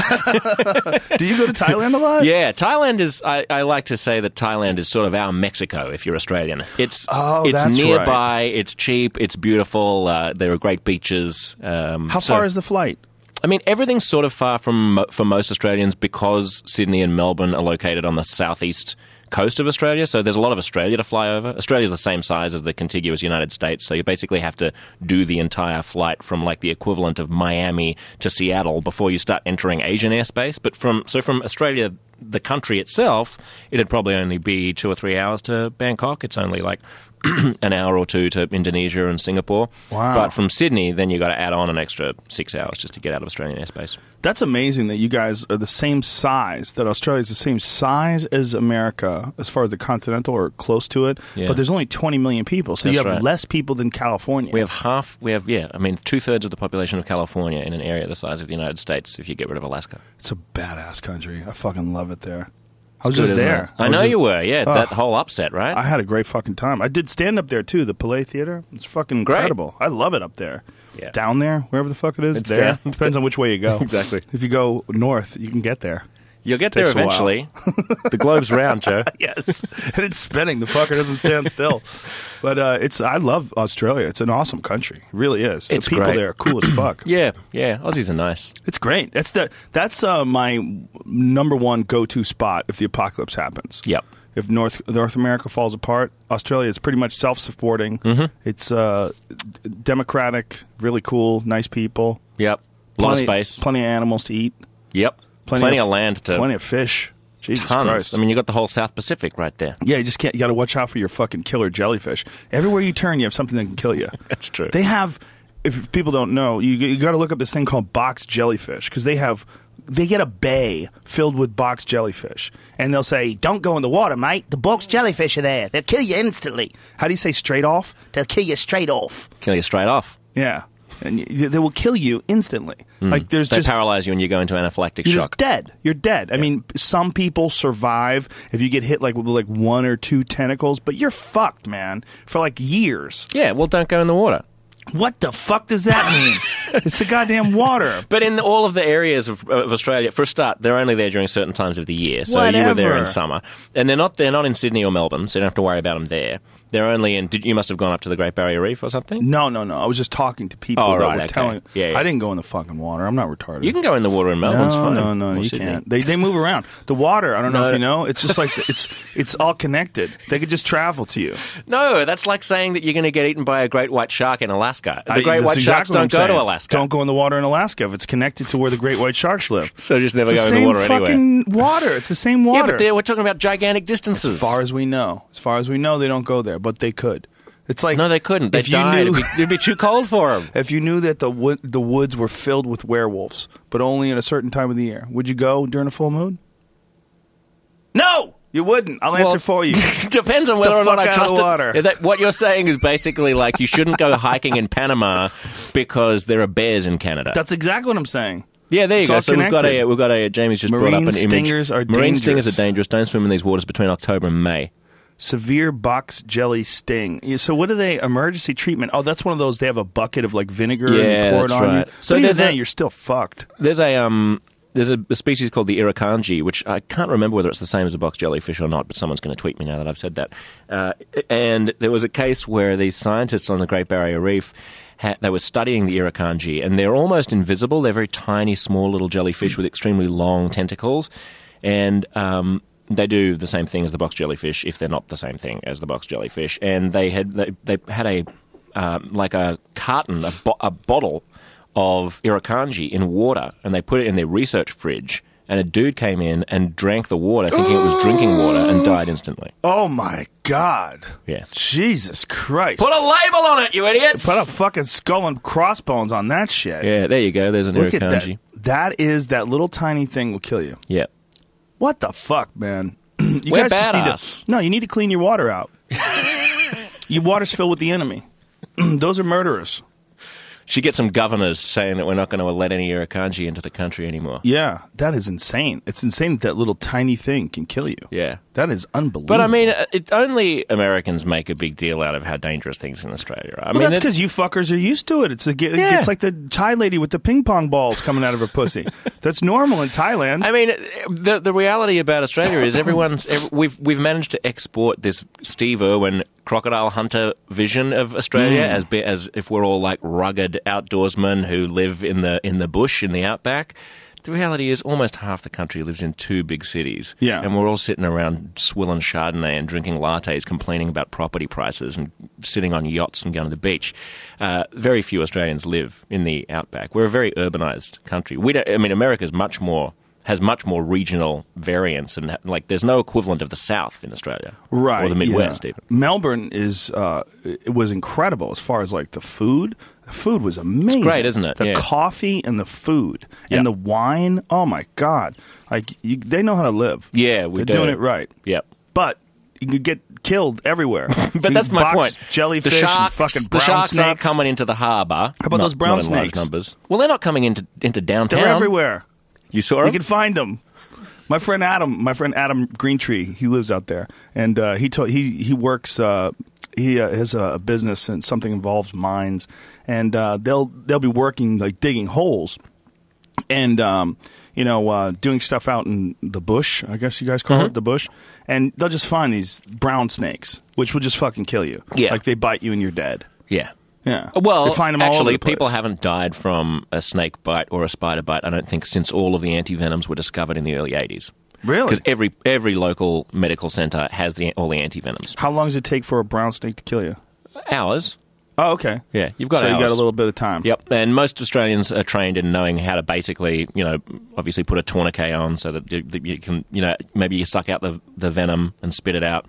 do you go to Thailand a lot? yeah, Thailand is. I, I like to say that Thailand is sort of our Mexico if you're Australian. It's Oh, it's nearby. It's cheap. It's beautiful. Uh, there are great beaches. Um, How so- far is the flight? I mean, everything's sort of far from for most Australians because Sydney and Melbourne are located on the southeast coast of Australia. So there's a lot of Australia to fly over. Australia's the same size as the contiguous United States, so you basically have to do the entire flight from like the equivalent of Miami to Seattle before you start entering Asian airspace. But from so from Australia the country itself, it'd probably only be two or three hours to Bangkok. It's only like an hour or two to Indonesia and Singapore. Wow. But from Sydney, then you got to add on an extra six hours just to get out of Australian airspace. That's amazing that you guys are the same size. That Australia is the same size as America as far as the continental or close to it. Yeah. But there's only 20 million people, so you have right. less people than California. We have half. We have yeah. I mean, two thirds of the population of California in an area the size of the United States. If you get rid of Alaska, It's a badass country. I fucking love it there. I was Good, just there. it? I know just- you were. Yeah, Oh. that whole upset, right? I had a great fucking time. I did stand up there too, the Palais Theater. It's fucking Great. incredible. I love it up there. Yeah. Down there, wherever the fuck it is, It's there. down- Depends on which way you go. Exactly. If you go north, you can get there. You'll get there Takes a while. eventually. the globe's round, Joe. yes, and it's spinning. The fucker doesn't stand still. But uh, it's I love Australia. It's an awesome country. It really is. It's the people great. there are cool as fuck. Yeah, yeah. Aussies are nice. It's great. That's the that's uh, my number one go to spot if the apocalypse happens. Yep. If North North America falls apart, Australia is pretty much self supporting. Mm-hmm. It's uh, democratic, really cool, nice people. Yep. A lot of Plenty- space. Plenty of animals to eat. Yep. Plenty, Plenty, of, land to plenty of fish. Jesus tons. Christ! I mean, you got the whole South Pacific right there. Yeah, you just can't. You got to watch out for your fucking killer jellyfish. Everywhere you turn, you have something that can kill you. That's true. They have. If people don't know, you you got to look up this thing called box jellyfish because they have. They get a bay filled with box jellyfish, and they'll say, "Don't go in the water, mate. The box jellyfish are there. They'll kill you instantly." How do you say straight off? They'll kill you straight off. Kill you straight off. Yeah, and y- they will kill you instantly. Hmm. Like there's. They just paralyze you and you go into anaphylactic you're shock. just dead. You're dead. I mean, some people survive if you get hit like with like one or two tentacles, but you're fucked, man, for like years. Yeah, well, don't go in the water. What the fuck does that mean? it's the goddamn water. But in all of the areas of, of Australia, for a start, they're only there during certain times of the year. So you were there in summer, and they're not they're not in Sydney or Melbourne, so you don't have to worry about them there. They're only in. Did, you must have gone up to the Great Barrier Reef or something. No, no, no. I was just talking to people Oh, that right, were okay. telling. Yeah, yeah. I didn't go in the fucking water. I'm not retarded. You can go in the water in Melbourne. no, fine. no, no, Or you Sydney. can't. They they move around. The water. I don't know No. if you know. It's just like it's it's all connected. They could just travel to you. No, that's like saying that you're going to get eaten by a great white shark in Alaska. The I- great that's white sharks exactly what don't go to. Alaska. Don't go in the water in Alaska if it's connected to where the great white sharks live. So just never it's go in the water anyway. fucking water. It's the same water. Yeah, but there we're talking about gigantic distances. as far as we know, as far as we know, they don't go there, but they could. It's like no, they couldn't. They if you died. knew- It'd, be, it'd be too cold for them. if you knew that the wood, the woods were filled with werewolves, but only at a certain time of the year, would you go during a full moon? No, you wouldn't. I'll answer for you. Depends on whether or not I trust it. that- what you're saying is basically like you shouldn't go hiking in Panama because there are bears in Canada. That's exactly what I'm saying. yeah, there you it's go. So we've got a we've got a Jamie's just brought up Marine an image. stingers are Marine dangerous. stingers are dangerous. Don't swim in these waters between October and May. Severe box jelly sting. So what are they? Emergency treatment? Oh, that's one of those. They have a bucket of like vinegar Yeah, and pour it on right. you. So So even then, you're still fucked. There's a um there's a, a species called the irukandji, which I can't remember whether it's the same as a box jellyfish or not, but someone's going to tweet me now that I've said that. Uh, and there was a case where these scientists on the Great Barrier Reef they were studying the irukandji, and they're almost invisible. They're very tiny, small little jellyfish with extremely long tentacles, and um, they do the same thing as the box jellyfish, if they're not the same thing as the box jellyfish. And they had they, they had a um, like a carton, a, bo- a bottle of irukandji in water, and they put it in their research fridge. And a dude came in and drank the water, thinking it was drinking water, and died instantly. Oh my god. Yeah. Jesus Christ. Put a label on it, you idiots! Put a fucking skull and crossbones on that shit. yeah, there you go. There's an Look at that. That is that little tiny thing will kill you. Yeah. What the fuck, man? you We're guys just need badass. to No, you need to clean your water out. your water's filled with the enemy. Those are murderers. Should gets some governors saying that we're not going to let any irukandji into the country anymore. Yeah, that is insane. It's insane that that little tiny thing can kill you. Yeah. That is unbelievable. But I mean, uh, it, only Americans make a big deal out of how dangerous things in Australia are. I well, mean, that's because you fuckers are used to it. It's a, it Yeah. gets like the Thai lady with the ping pong balls coming out of her pussy. That's normal in Thailand. I mean, the the reality about Australia is everyone's ev we've we've managed to export this Steve Irwin crocodile hunter vision of Australia Mm. as be, as if we're all like rugged outdoorsmen who live in the in the bush in the outback. The reality is, almost half the country lives in two big cities. Yeah. And we're all sitting around swilling Chardonnay and drinking lattes, complaining about property prices and sitting on yachts and going to the beach. Uh, very few Australians live in the outback. We're a very urbanized country. We don't, I mean, America's much more has much more regional variance, and like there's no equivalent of the South in Australia, right or the Midwest yeah. even. Melbourne is uh, it was incredible as far as like the food. The food was amazing. great, isn't it? The Yeah. coffee and the food Yeah. and the wine. Oh my god! Like you, they know how to live. Yeah, we They're do. doing it right. Yep. But you could get killed everywhere. But that's my point. Jellyfish the sharks, and fucking the brown sharks snakes. aren't coming into the harbour. How about those brown not in large snakes? numbers? Well, they're not coming into into downtown. They're everywhere. You saw You them? can find them. My friend Adam, my friend Adam Greentree, he lives out there, and uh, he told he he works. Uh, he uh, has a business and something involves mines, and uh, they'll they'll be working like digging holes, and um, you know uh, doing stuff out in the bush. I guess you guys call Mm-hmm. it the bush, and they'll just find these brown snakes, which will just fucking kill you. Yeah. like they bite you and you're dead. yeah. Yeah. Well, They find 'em all over actually, people haven't died from a snake bite or a spider bite. I don't think since all of the antivenoms were discovered in the early '80s. Really? Because every every local medical centre has the all the antivenoms. How long does it take for a brown snake to kill you? Hours. Oh, okay. Yeah, you've got so you got a little bit of time. Yep, and most Australians are trained in knowing how to basically, you know, obviously put a tourniquet on so that you, that you can, you know, maybe you suck out the the venom and spit it out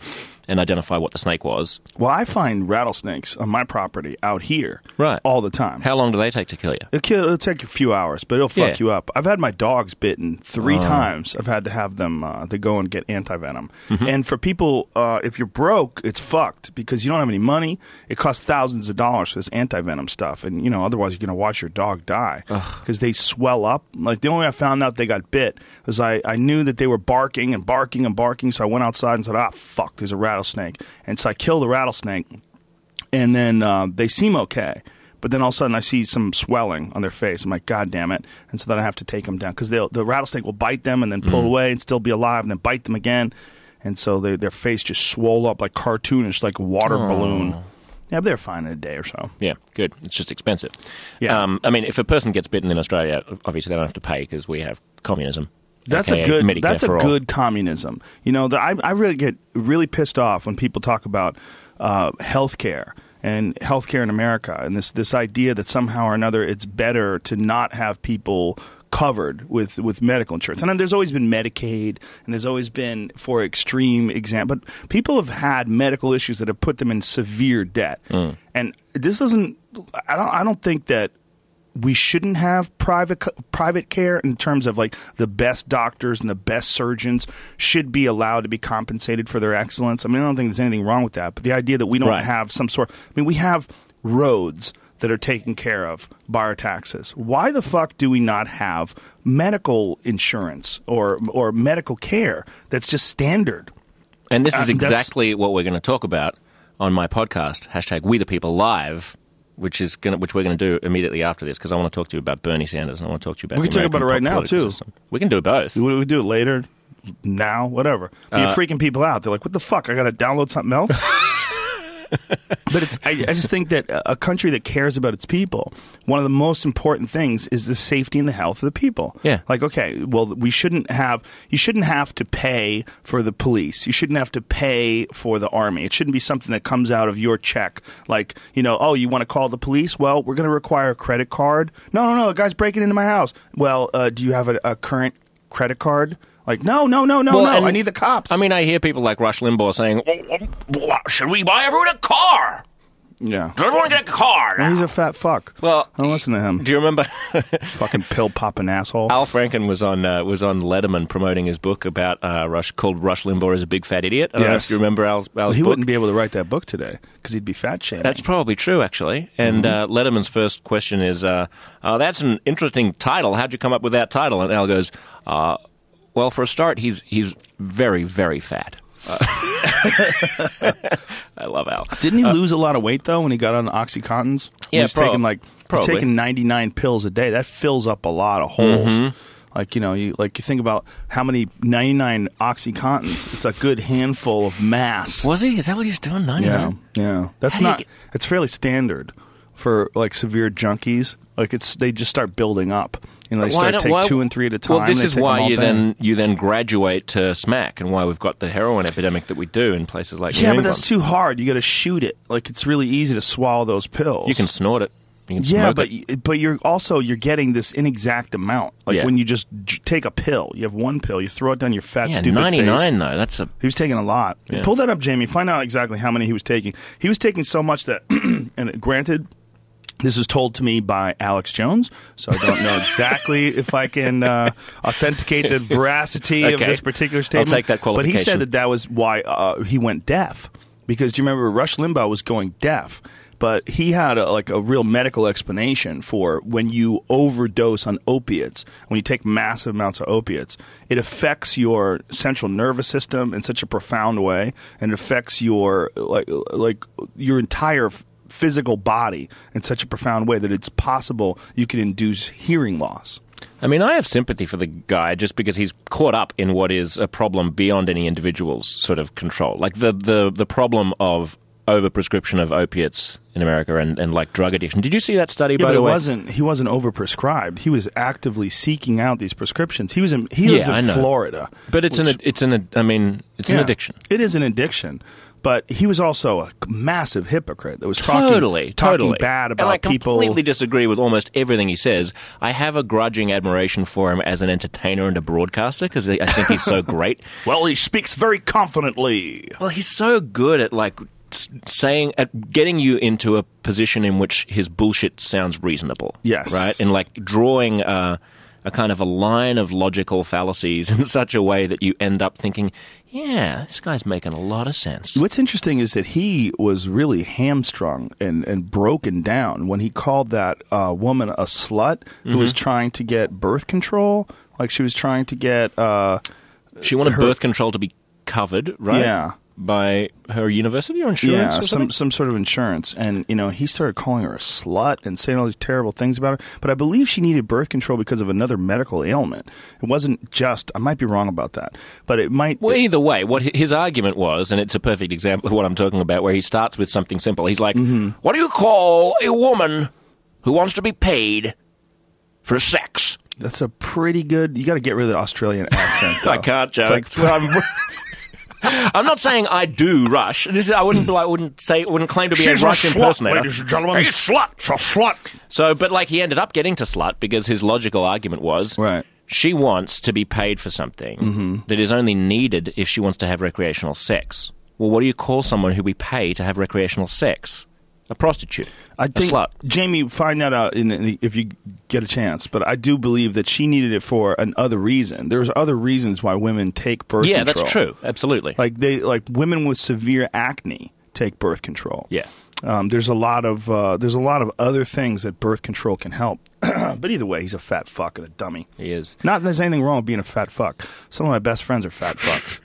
and identify what the snake was. Well, I find rattlesnakes on my property out here Right. all the time. How long do they take to kill you? It'll, kill, it'll take a few hours, but it'll fuck Yeah. Oh. you up. I've had my dogs bitten three times. I've had to have them uh, to go and get antivenom. Mm-hmm. And for people, uh, if you're broke, it's fucked because you don't have any money. It costs thousands of dollars for this antivenom stuff, and you know otherwise you're going to watch your dog die because they swell up. Like the only way I found out they got bit was I, I knew that they were barking and barking and barking, so I went outside and said, "Ah, fuck, there's a rattlesnake," and so I kill the rattlesnake and then uh, they seem okay. But then all of a sudden, I see some swelling on their face. I'm like, God damn it! And so then I have to take them down because the rattlesnake will bite them and then pull away and still be alive, and then bite them again. And so they, their face just swole up like cartoonish, like a water balloon. Yeah, but they're fine in a day or so. Yeah, good. It's just expensive. Yeah. Um, I mean, if a person gets bitten in Australia, obviously they don't have to pay because we have communism. That's aka a good. That's a good communism. You know, the, I I really get really pissed off when people talk about uh, healthcare and healthcare in America and this this idea that somehow or another it's better to not have people covered with with medical insurance. And there's always been Medicaid and there's always been for extreme example. but people have had medical issues that have put them in severe debt. Hmm. And this doesn't I don't I don't think that we shouldn't have private private care in terms of like the best doctors and the best surgeons should be allowed to be compensated for their excellence. I mean, I don't think there's anything wrong with that, but the idea that we don't Right. have some sort I mean, we have roads that are taken care of by our taxes. Why the fuck do we not have medical insurance or or medical care that's just standard? And this Uh, is that's- exactly what we're going to talk about on my podcast, hashtag We the People Live, which is going which we're going to do immediately after this because I want to talk to you about Bernie Sanders and I want to talk to you about. We can talk about it right now, too. system. We can do both. We, we do it later, now, whatever. But you're Uh, freaking people out. They're like, "What the fuck? I got to download something else." but it's. I, I just think that a country that cares about its people, one of the most important things is the safety and the health of the people. Yeah. Like, okay, well, we shouldn't have. You shouldn't have to pay for the police. You shouldn't have to pay for the army. It shouldn't be something that comes out of your check. Like, you know, oh, you want to call the police? Well, we're going to require a credit card. No, no, no. A guy's breaking into my house. Well, uh, do you have a, a current credit card? Like, no, no, no, no, Well, no. I need the cops. I mean, I hear people like Rush Limbaugh saying, "Oh, oh, "Should we buy everyone a car? yeah. Does everyone get a car?" Well, now?" he's a fat fuck. Well, I don't listen to him. Do you remember Fucking pill popping asshole. Al Franken was on uh, was on Letterman promoting his book about uh, Rush called Rush Limbaugh is a big fat idiot. I don't know Yes. if you remember Al's, Al's he book. wouldn't be able to write that book today because he'd be fat shaming. That's probably true, actually. And Mm-hmm. uh, Letterman's first question is, uh, uh, "That's an interesting title. How'd you come up with that title?" And Al goes, uh, "Well, for a start, he's he's very very fat." Uh, I love Al. Didn't he lose a lot of weight though when he got on OxyContins? Uh, Yeah, he's prob- taking like probably. taking ninety nine pills a day. That fills up a lot of holes. Mm-hmm. Like you know, you like you think about how many ninety nine OxyContins. It's a good handful of mass. Was he? Is that what he's doing? Ninety nine. Yeah, yeah. That's How not. get- It's fairly standard for like severe junkies. Like it's they just start building up. You know, they start don't- take two and three at a time. Well, this is why you then you then graduate to smack, and why we've got the heroin epidemic that we do in places like Yeah, New but that's too hard. You got to shoot it. Like it's really easy to swallow those pills. You can snort it. You can Yeah, smoke but it. but you're also you're getting this inexact amount. Like Yeah. when you just j- take a pill, you have one pill, you throw it down your fat yeah, stupid ninety face. nine though. That's a He was taking a lot. Yeah. Pull that up, Jamie. Find out exactly how many he was taking. He was taking so much that, and granted, this is told to me by Alex Jones, so I don't know exactly if I can uh, authenticate the veracity of this particular statement. I'll take that qualification. But he said that that was why uh, he went deaf. Because do you remember Rush Limbaugh was going deaf? But he had a, like a real medical explanation for when you overdose on opiates, when you take massive amounts of opiates, it affects your central nervous system in such a profound way, and it affects your like like your entire physical body in such a profound way that it's possible you can induce hearing loss. I mean, I have sympathy for the guy just because he's caught up in what is a problem beyond any individual's sort of control. Like the the, the problem of overprescription of opiates in America and, and like drug addiction. Did you see that study, Yeah, by the it way? wasn't. He wasn't overprescribed. He was actively seeking out these prescriptions. He was in. He lives Yeah, in. Florida. But it's which- an it's an I mean it's an addiction. It is an addiction. But he was also a massive hypocrite that was talking Totally, talking totally bad about people. and I people. completely disagree with almost everything he says. I have a grudging admiration for him as an entertainer and a broadcaster because I I think he's so great. well, he speaks very confidently. Well, he's so good at like saying at getting you into a position in which his bullshit sounds reasonable. Yes. right, and like drawing a, a kind of a line of logical fallacies in such a way that you end up thinking, yeah, this guy's making a lot of sense. What's interesting is that he was really hamstrung and, and broken down when he called that uh, woman a slut who was Mm-hmm. trying to get birth control. Like she was trying to get. Uh, She wanted her- birth control to be covered, right? Yeah. By her university or insurance yeah, or some some sort of insurance, and you know he started calling her a slut and saying all these terrible things about her. But I believe she needed birth control because of another medical ailment. It wasn't just. I might be wrong about that, but it might. Well, either way, what his argument was, and it's a perfect example of what I'm talking about, where he starts with something simple. He's like, Mm-hmm. "What do you call a woman who wants to be paid for sex?" that's a pretty good. You got to get rid of the Australian accent. Though. I can't, Joe. It's like- I'm- not saying I do Rush. This is, I wouldn't. I wouldn't say. Wouldn't claim to be She's a a Rush slut, impersonator. ladies and gentlemen. Hey, slut. She's a slut. So, but like he ended up getting to slut because his logical argument was Right. She wants to be paid for something Mm-hmm. that is only needed if she wants to have recreational sex. Well, what do you call someone who we pay to have recreational sex? A prostitute. I a think slut. Jamie find that out in, in the, if you get a chance. But I do believe that she needed it for another reason. There's other reasons why women take birth Yeah, control. that's true. Absolutely. Like they like women with severe acne take birth control. yeah. Um, there's a lot of uh, there's a lot of other things that birth control can help. but either way, he's a fat fuck and a dummy. He is. Not that there's anything wrong with being a fat fuck. Some of my best friends are fat fucks.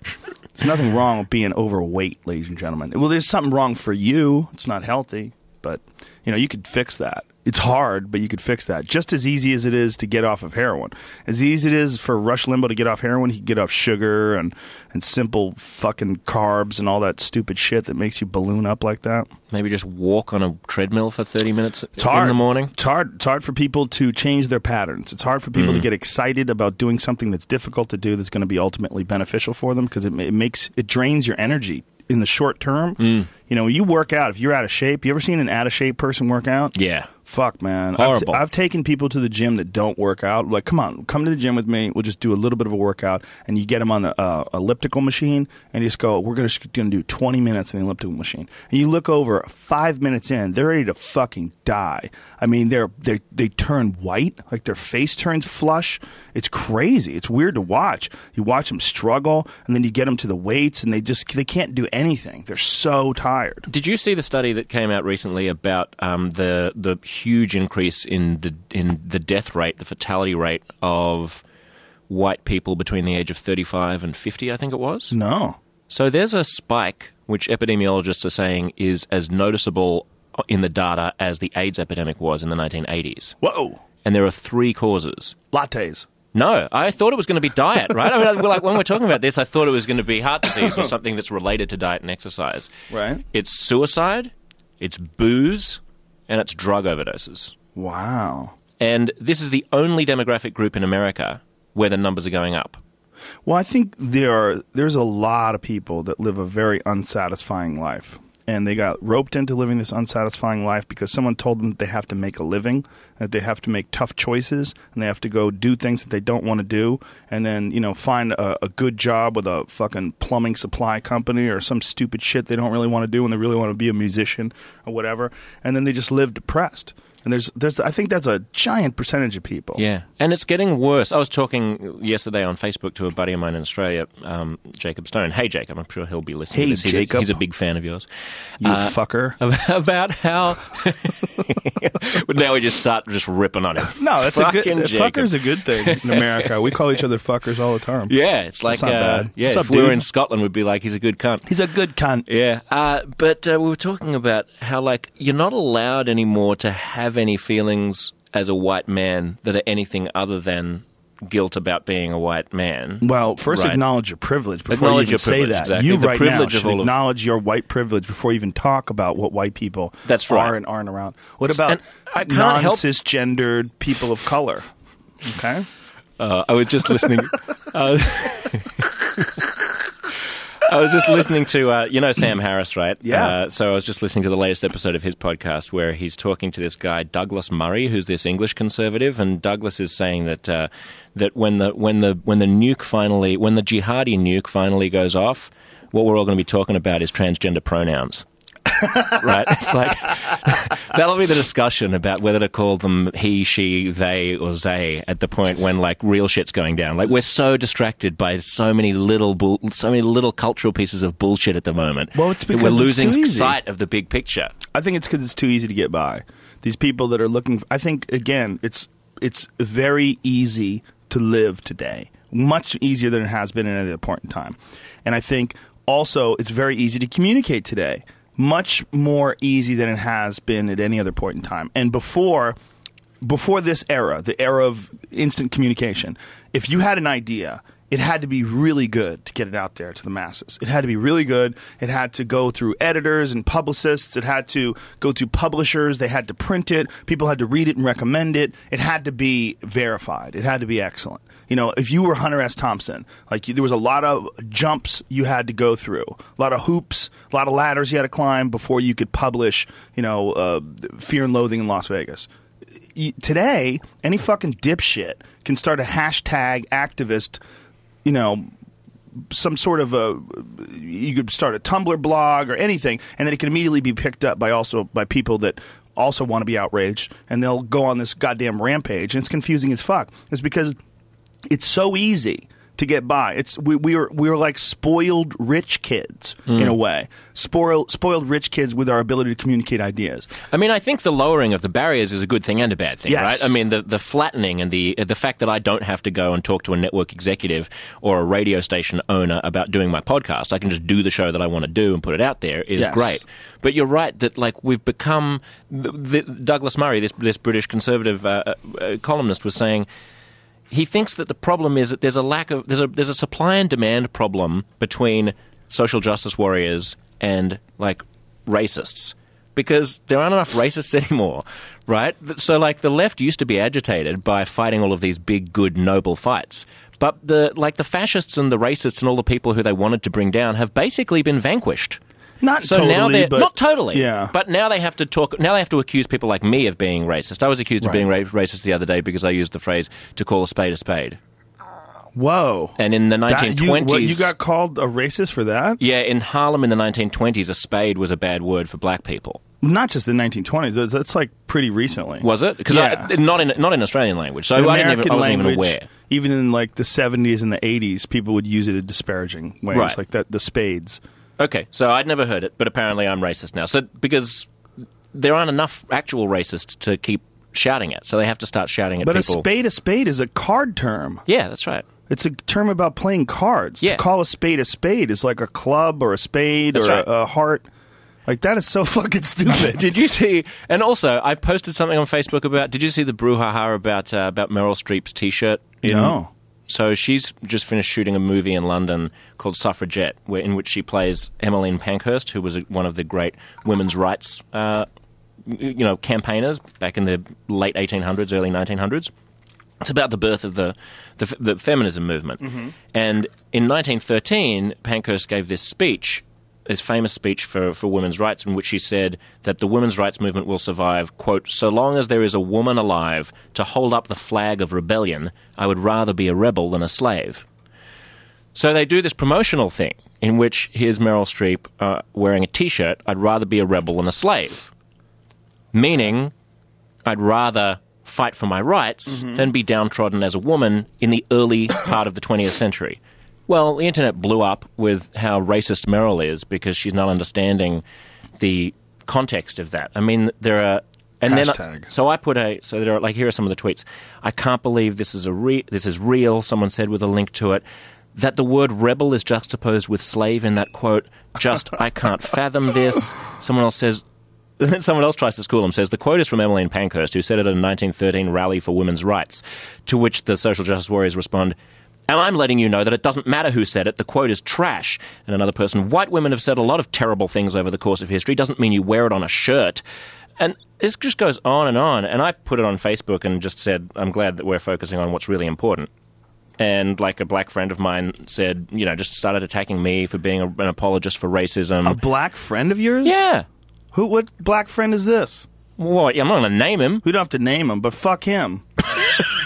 There's nothing wrong with being overweight, ladies and gentlemen. Well, there's something wrong for you. It's not healthy, but you know you could fix that. It's hard, but you could fix that. Just as easy as it is to get off of heroin. As easy as it is for Rush Limbaugh to get off heroin, he could get off sugar and and simple fucking carbs and all that stupid shit that makes you balloon up like that. Maybe just walk on a treadmill for 30 minutes It's hard in the morning. It's hard. It's hard for people to change their patterns. It's hard for people to Mm. get excited about doing something that's difficult to do that's going to be ultimately beneficial for them because it, it makes it drains your energy in the short term. Mm. You know, you work out if you're out of shape. You ever seen an out of shape person work out? Yeah. Fuck, man. I've, Horrible. I've taken people to the gym that don't work out. Like, come on, come to the gym with me. We'll just do a little bit of a workout, and you get them on the uh, elliptical machine, and you just go, "We're gonna gonna do 20 minutes in the elliptical machine." And you look over five minutes in, they're ready to fucking die. I mean, they're they they turn white, like their face turns flush. It's crazy. It's weird to watch. You watch them struggle, and then you get them to the weights, and they just they can't do anything. They're so tired. Did you see the study that came out recently about um, the the huge increase in the in the death rate, the fatality rate of white people between the age of 35 and 50, I think it was? No. So there's a spike which epidemiologists are saying is as noticeable in the data as the AIDS epidemic was in the 1980s. Whoa. And there are three causes. Lattes. No, I thought it was going to be diet, right? I mean, like when we're talking about this, I thought it was going to be heart disease or something that's related to diet and exercise. Right. It's suicide, it's booze, and it's drug overdoses. Wow. And this is the only demographic group in America where the numbers are going up. Well, I think there are there's a lot of people that live a very unsatisfying life, and they got roped into living this unsatisfying life because someone told them that they have to make a living, that they have to make tough choices, and they have to go do things that they don't want to do, and then you know find a, a good job with a fucking plumbing supply company or some stupid shit they don't really want to do, and they really want to be a musician or whatever, and then they just live depressed. And there's there's I think that's a giant percentage of people. Yeah, and it's getting worse. I was talking yesterday on Facebook to a buddy of mine in Australia, um, Jacob Stone. Hey, Jacob, I'm sure he'll be listening. Hey, to this. He's Jacob. A, he's a big fan of yours. You Uh, fucker. about how. but now we just start just ripping on him. No, that's a good. Jacob. Fucker's a good thing in America. we call each other fuckers all the time. Yeah, it's like not uh, bad. yeah. What's if up, we were in Scotland, we'd be like, he's a good cunt. He's a good cunt. Yeah, uh, but uh, we were talking about how like you're not allowed anymore to have any feelings as a white man that are anything other than guilt about being a white man. Well, first Right. acknowledge your privilege before Acknowledge you even say that. exactly. You The right privilege now should all of- acknowledge your white privilege before you even talk about what white people That's right. are and aren't around. What about I can't help- people of color? Okay. Uh, I was just listening. uh, I was just listening to uh, you know Sam Harris, right? Yeah. Uh, so I was just listening to the latest episode of his podcast where he's talking to this guy Douglas Murray, who's this English conservative, and Douglas is saying that uh, that when the when the when the nuke finally when the jihadi nuke finally goes off, what we're all going to be talking about is transgender pronouns. right? It's like that'll be the discussion about whether to call them he, she, they, or they at the point when like real shit's going down. Like we're so distracted by so many little, bull- so many little cultural pieces of bullshit at the moment. Well, it's that we're because it's losing sight of the big picture. I think it's because it's too easy to get by. These people that are looking. I think again, it's it's very easy to live today, much easier than it has been at any other point in time. And I think also it's very easy to communicate today, much more easy than it has been at any other point in time. And before before this era, the era of instant communication, if you had an idea, it had to be really good to get it out there to the masses. It had to be really good. It had to go through editors and publicists. It had to go to publishers. They had to print it. People had to read it and recommend it. It had to be verified. It had to be excellent. You know, if you were Hunter S. Thompson, like you, there was a lot of jumps you had to go through, a lot of hoops, a lot of ladders you had to climb before you could publish, you know, uh, Fear and Loathing in Las Vegas y- today, any fucking dipshit can start a hashtag activist, you know, some sort of a you could start a Tumblr blog or anything, and then it can immediately be picked up by also by people that also want to be outraged, and they'll go on this goddamn rampage, and it's confusing as fuck. It's because it's so easy to get by. It's we, we were we were like spoiled rich kids in a way, spoiled spoiled rich kids with our ability to communicate ideas. I mean, I think the lowering of the barriers is a good thing and a bad thing, Yes. right? I mean, the, the flattening and the the fact that I don't have to go and talk to a network executive or a radio station owner about doing my podcast. I can just do the show that I want to do and put it out there is Yes. great. But you're right that like we've become the, the, Douglas Murray, this this British conservative uh, uh, columnist, was saying he thinks that the problem is that there's a lack of there's a there's a supply and demand problem between social justice warriors and like racists because there aren't enough racists anymore, right? So like the left used to be agitated by fighting all of these big good noble fights. But the like the fascists and the racists and all the people who they wanted to bring down have basically been vanquished. Not So totally, now they're but not totally, Yeah, But now they have to talk. Now they have to accuse people like me of being racist. I was accused of being ra- racist the other day because I used the phrase to call a spade a spade. whoa. And in the That- you, what, you got called a racist for that? yeah, in Harlem in the nineteen twenties, a spade was a bad word for black people. Not just the 1920s. That's, like pretty recently. Was it? Because Yeah. not in not in Australian language. So I didn't even, I wasn't language, even aware. even in like the 70s and the 80s, people would use it in disparaging ways, Right. like that. The spades. Okay, so I'd never heard it, but apparently I'm racist now. So because there aren't enough actual racists to keep shouting it, so they have to start shouting at But people. a spade, a spade is a card term. yeah, that's right. It's a term about playing cards. Yeah. To call a spade a spade is like a club or a spade That's or right. a, a heart. Like that is so fucking stupid. Did you see? And also, I posted something on Facebook about. Did you see the brouhaha about uh, about Meryl Streep's T-shirt? in- No. So she's just finished shooting a movie in London called Suffragette, where, in which she plays Emmeline Pankhurst, who was a, one of the great women's rights, uh, you know, campaigners back in the late 1800s, early 1900s. It's about the birth of the the, the feminism movement. And in 1913, Pankhurst gave this speech this famous speech for, for women's rights in which she said that the women's rights movement will survive, quote, so long as there is a woman alive to hold up the flag of rebellion, I would rather be a rebel than a slave. So they do this promotional thing in which here's Meryl Streep uh, wearing a t shirt, I'd rather be a rebel than a slave. Meaning, I'd rather fight for my rights than be downtrodden as a woman in the early part of the 20th century. Well, the internet blew up with how racist Meryl is because she's not understanding the context of that. I mean, there are. And then, Hashtag. so I put a so there are like here are some of the tweets. I can't believe this is a re- this is real. Someone said with a link to it that the word rebel is juxtaposed with slave in that quote. Just I can't fathom this. Someone else says. Then someone else tries to school him. Says the quote is from Emmeline Pankhurst, who said it at a 1913 rally for women's rights. To which the social justice warriors respond. And I'm letting you know that it doesn't matter who said it, the quote is trash. And another person, white women have said a lot of terrible things over the course of history, doesn't mean you wear it on a shirt. And this just goes on and on. And I put it on Facebook and just said, I'm glad that we're focusing on what's really important. And like a black friend of mine said, you know, just started attacking me for being a, an apologist for racism. A black friend of yours? yeah. Who? What black friend is this? What? I'm not going to name him. We don't have to name him, but fuck him.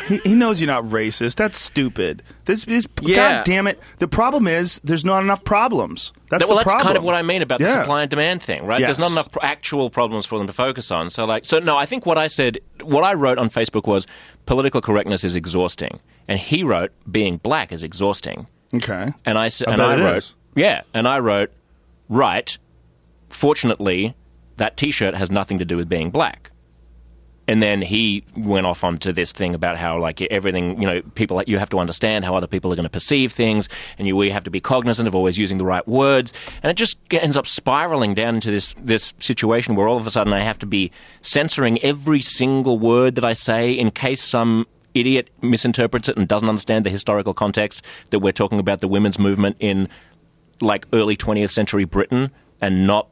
He, he knows you're not racist. That's stupid. This is Yeah. God damn it. The problem is there's not enough problems. That's well, the that's kind problem. of what I mean about the supply and demand thing, right? Yes. There's not enough actual problems for them to focus on. So, like, so no, I think what I said, what I wrote on Facebook was political correctness is exhausting, and he wrote being black is exhausting, Okay. and I said, and I wrote, is. yeah, and I wrote, right. Fortunately, that T-shirt has nothing to do with being black. And then he went off onto this thing about how, like, everything, you know, people, you have to understand how other people are going to perceive things, and you we have to be cognizant of always using the right words. And it just ends up spiraling down into this, this situation where all of a sudden I have to be censoring every single word that I say in case some idiot misinterprets it and doesn't understand the historical context that we're talking about the women's movement in, like, early 20th century Britain and not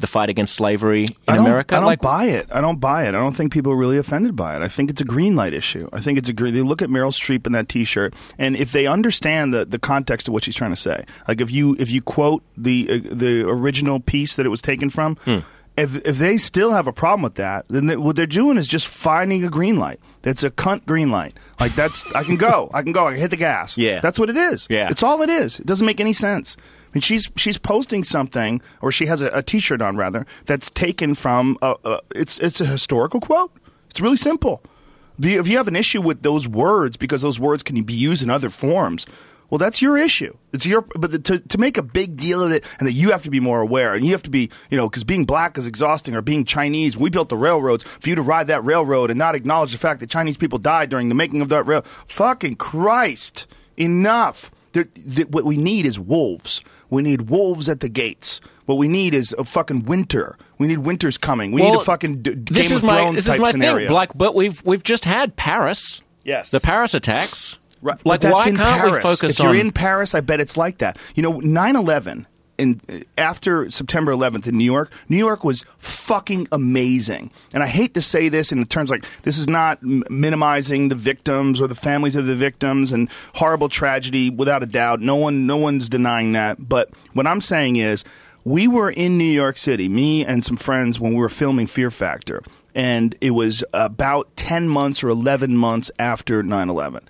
the fight against slavery in I America. I don't like, buy it. I don't buy it. I don't think people are really offended by it. I think it's a green light issue. I think it's a green. They look at Meryl Streep in that T-shirt, and if they understand the, the context of what she's trying to say, like if you if you quote the uh, the original piece that it was taken from. Hmm. If, if they still have a problem with that, then they, what they're doing is just finding a green light. That's a cunt green light. Like that's I can go, I can go, I can hit the gas. Yeah. that's what it is. Yeah. it's all it is. It doesn't make any sense. Mean, she's she's posting something, or she has a, a T-shirt on rather that's taken from. A, a, it's it's a historical quote. It's really simple. If you, have an issue with those words because those words can be used in other forms, well, that's your issue. It's your. But the, to to make a big deal of it, and that you have to be more aware, and you have to be, you know, because being black is exhausting, or being Chinese. We built the railroads for you to ride that railroad and not acknowledge the fact that Chinese people died during the making of that rail. Fucking Christ! Enough. There, th- what we need is wolves. We need wolves at the gates. What we need is a fucking winter. We need winter's coming. We need a fucking d- this Game is of my, Thrones this type is my scenario. thing. Like, but we've we've just had Paris. Yes. the Paris attacks. Right. Like, why can't Paris. we focus on if you're in Paris, I bet it's like that. You know, 9/11 in after September 11th in New York, New York was fucking amazing. And I hate to say this in terms like this is not m- minimizing the victims or the families of the victims and horrible tragedy without a doubt. No one no one's denying that, but what I'm saying is we were in New York City, me and some friends when we were filming Fear Factor, and it was about 10 months or 11 months after 9/11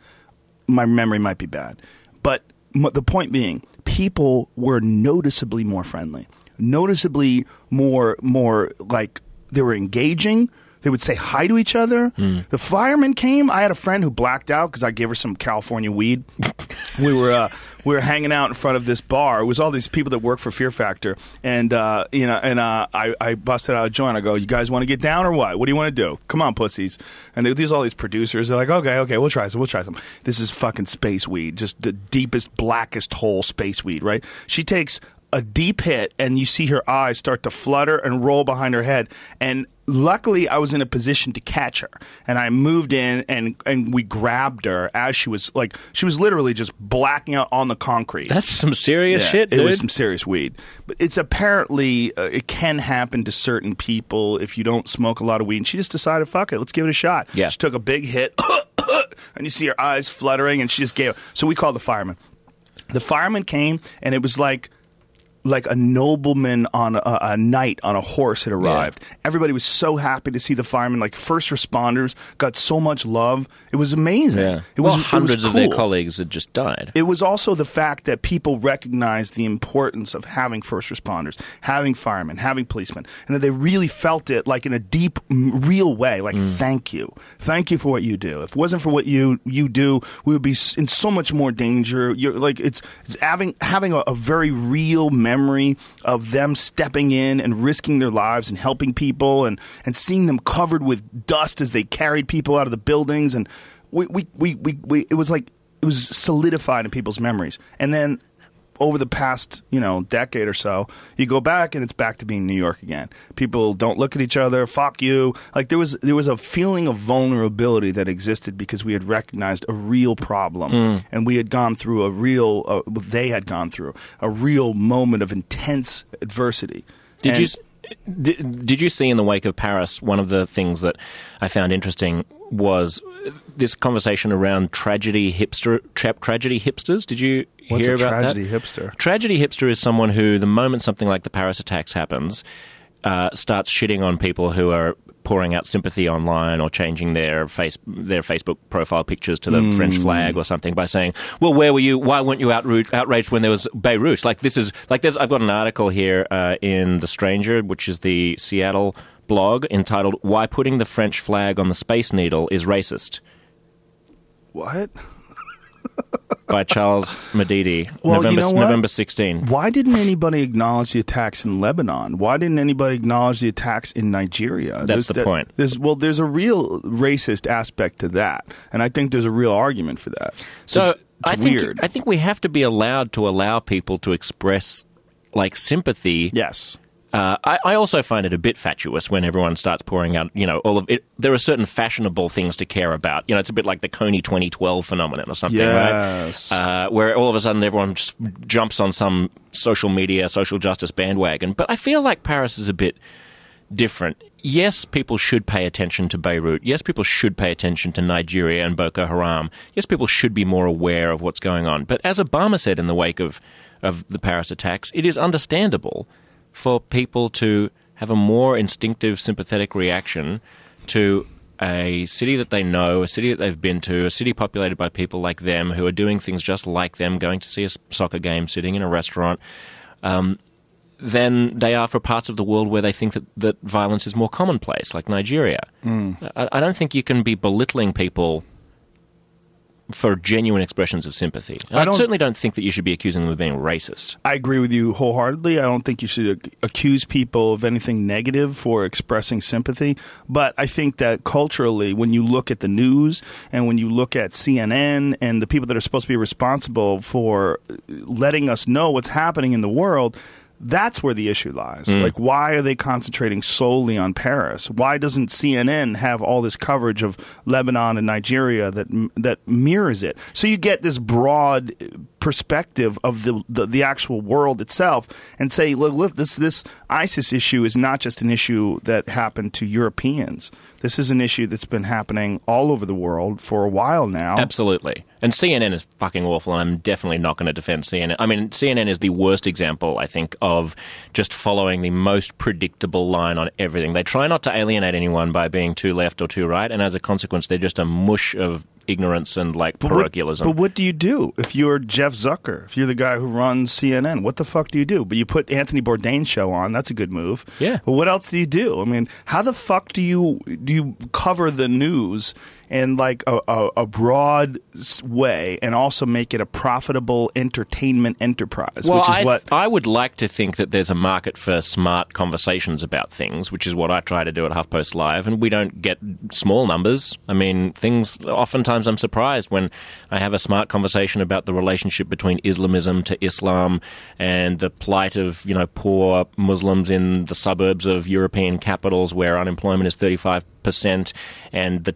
my memory might be bad, but the point being, people were noticeably more friendly, noticeably more more like they were engaging. They would say hi to each other. The firemen came. I had a friend who blacked out because I gave her some California weed. we were uh, we were hanging out in front of this bar. It was all these people that work for Fear Factor, and uh, you know, and uh, I, I busted out a joint. I go, "You guys want to get down or what? What do you want to do? Come on, pussies!" And there- there's all these producers. They're like, "Okay, okay, we'll try some. We'll try some." This is fucking space weed, just the deepest, blackest hole space weed. Right? She takes a deep hit, and you see her eyes start to flutter and roll behind her head, and luckily I was in a position to catch her and I moved in and and we grabbed her as she was like she was literally just blacking out on the concrete. That's some serious Yeah, shit, It was some serious weed, but it's apparently uh, it can happen to certain people if you don't smoke a lot of weed. And she just decided, fuck it, let's give it a shot. Yeah. she took a big hit, and you see her eyes fluttering, and she just gave. up. So we called the fireman. The fireman came, and it was like like a nobleman on a, a knight on a horse had arrived. Everybody was so happy to see the firemen. Like first responders got so much love. It was amazing. Yeah. It was well, hundreds it was of their colleagues had just died. It was also the fact that people recognized the importance of having first responders, having firemen, having policemen, and that they really felt it like in a deep, real way. Like, mm. thank you, thank you for what you do. If it wasn't for what you you do, we would be in so much more danger. You're like it's, it's having having a, a very real memory of them stepping in and risking their lives and helping people, and and seeing them covered with dust as they carried people out of the buildings, and we we we, we, we it was like it was solidified in people's memories. And then over the past, you know, decade or so, you go back and it's back to being New York again. People don't look at each other, fuck you. Like there was there was a feeling of vulnerability that existed because we had recognized a real problem and we had gone through a real uh, they had gone through a real moment of intense adversity. Did And- you did, did you see in the wake of Paris one of the things that I found interesting was this conversation around tragedy hipster trap tragedy hipsters? Did you What's hear a about tragedy that? hipster? Tragedy hipster is someone who, the moment something like the Paris attacks happens, uh, starts shitting on people who are pouring out sympathy online or changing their face their Facebook profile pictures to the French flag or something by saying, "Well, where were you? Why weren't you outrou- outraged when there was Beirut?" Like this is like there's I've got an article here uh, in the Stranger, which is the Seattle blog, entitled "Why Putting the French Flag on the Space Needle is Racist." What? by Charles Mudede, Well, you November, know? November 16. Why didn't anybody acknowledge the attacks in Lebanon? Why didn't anybody acknowledge the attacks in Nigeria? That's the that- point. There's, well, there's a real racist aspect to that, and I think there's a real argument for that. So it's, it's I think. I think we have to be allowed to allow people to express like sympathy. yes. Uh, I, I also find it a bit fatuous when everyone starts pouring out, you know, all of it. There are certain fashionable things to care about. You know, it's a bit like the Kony 2012 phenomenon or something, Yes. right? Uh, where all of a sudden everyone just jumps on some social media, social justice bandwagon. But I feel like Paris is a bit different. Yes, people should pay attention to Beirut. Yes, people should pay attention to Nigeria and Boko Haram. Yes, people should be more aware of what's going on. But as Obama said in the wake of, of the Paris attacks, it is understandable for people to have a more instinctive, sympathetic reaction to a city that they know, a city that they've been to, a city populated by people like them who are doing things just like them, going to see a soccer game, sitting in a restaurant, um, than they are for parts of the world where they think that, that violence is more commonplace, like Nigeria. I, I don't think you can be belittling people for genuine expressions of sympathy. I I, don't- certainly don't think that you should be accusing them of being racist. I agree with you wholeheartedly. I don't think you should accuse people of anything negative for expressing sympathy. But I think that culturally, when you look at the news and when you look at CNN and the people that are supposed to be responsible for letting us know what's happening in the world, that's where the issue lies. Mm. Like, why are they concentrating solely on Paris? Why doesn't CNN have all this coverage of Lebanon and Nigeria that that mirrors it? So you get this broad perspective of the the, the actual world itself, and say, look, look, this this ISIS issue is not just an issue that happened to Europeans. This is an issue that's been happening all over the world for a while now. Absolutely. And CNN is fucking awful, and I'm definitely not going to defend CNN. I mean, CNN is the worst example, I think, of just following the most predictable line on everything. They try not to alienate anyone by being too left or too right, and as a consequence, they're just a mush of ignorance and like But what- parochialism. But what do you do if you're Jeff Zucker? If you're the guy who runs CNN, what the fuck do you do? But you put Anthony Bourdain's show on. That's a good move. Yeah. But what else do you do? I mean, how the fuck do you do you cover the news in like a, a, a broad way and also make it a profitable entertainment enterprise? well, which is I, what I would like to think that there's a market for smart conversations about things, which is what I try to do at HuffPost Live, and we don't get small numbers. I mean, things. Oftentimes, I'm surprised when I have a smart conversation about the relationship between Islamism to Islam and the plight of you know poor Muslims in the suburbs of European capitals where unemployment is 35 percent, and the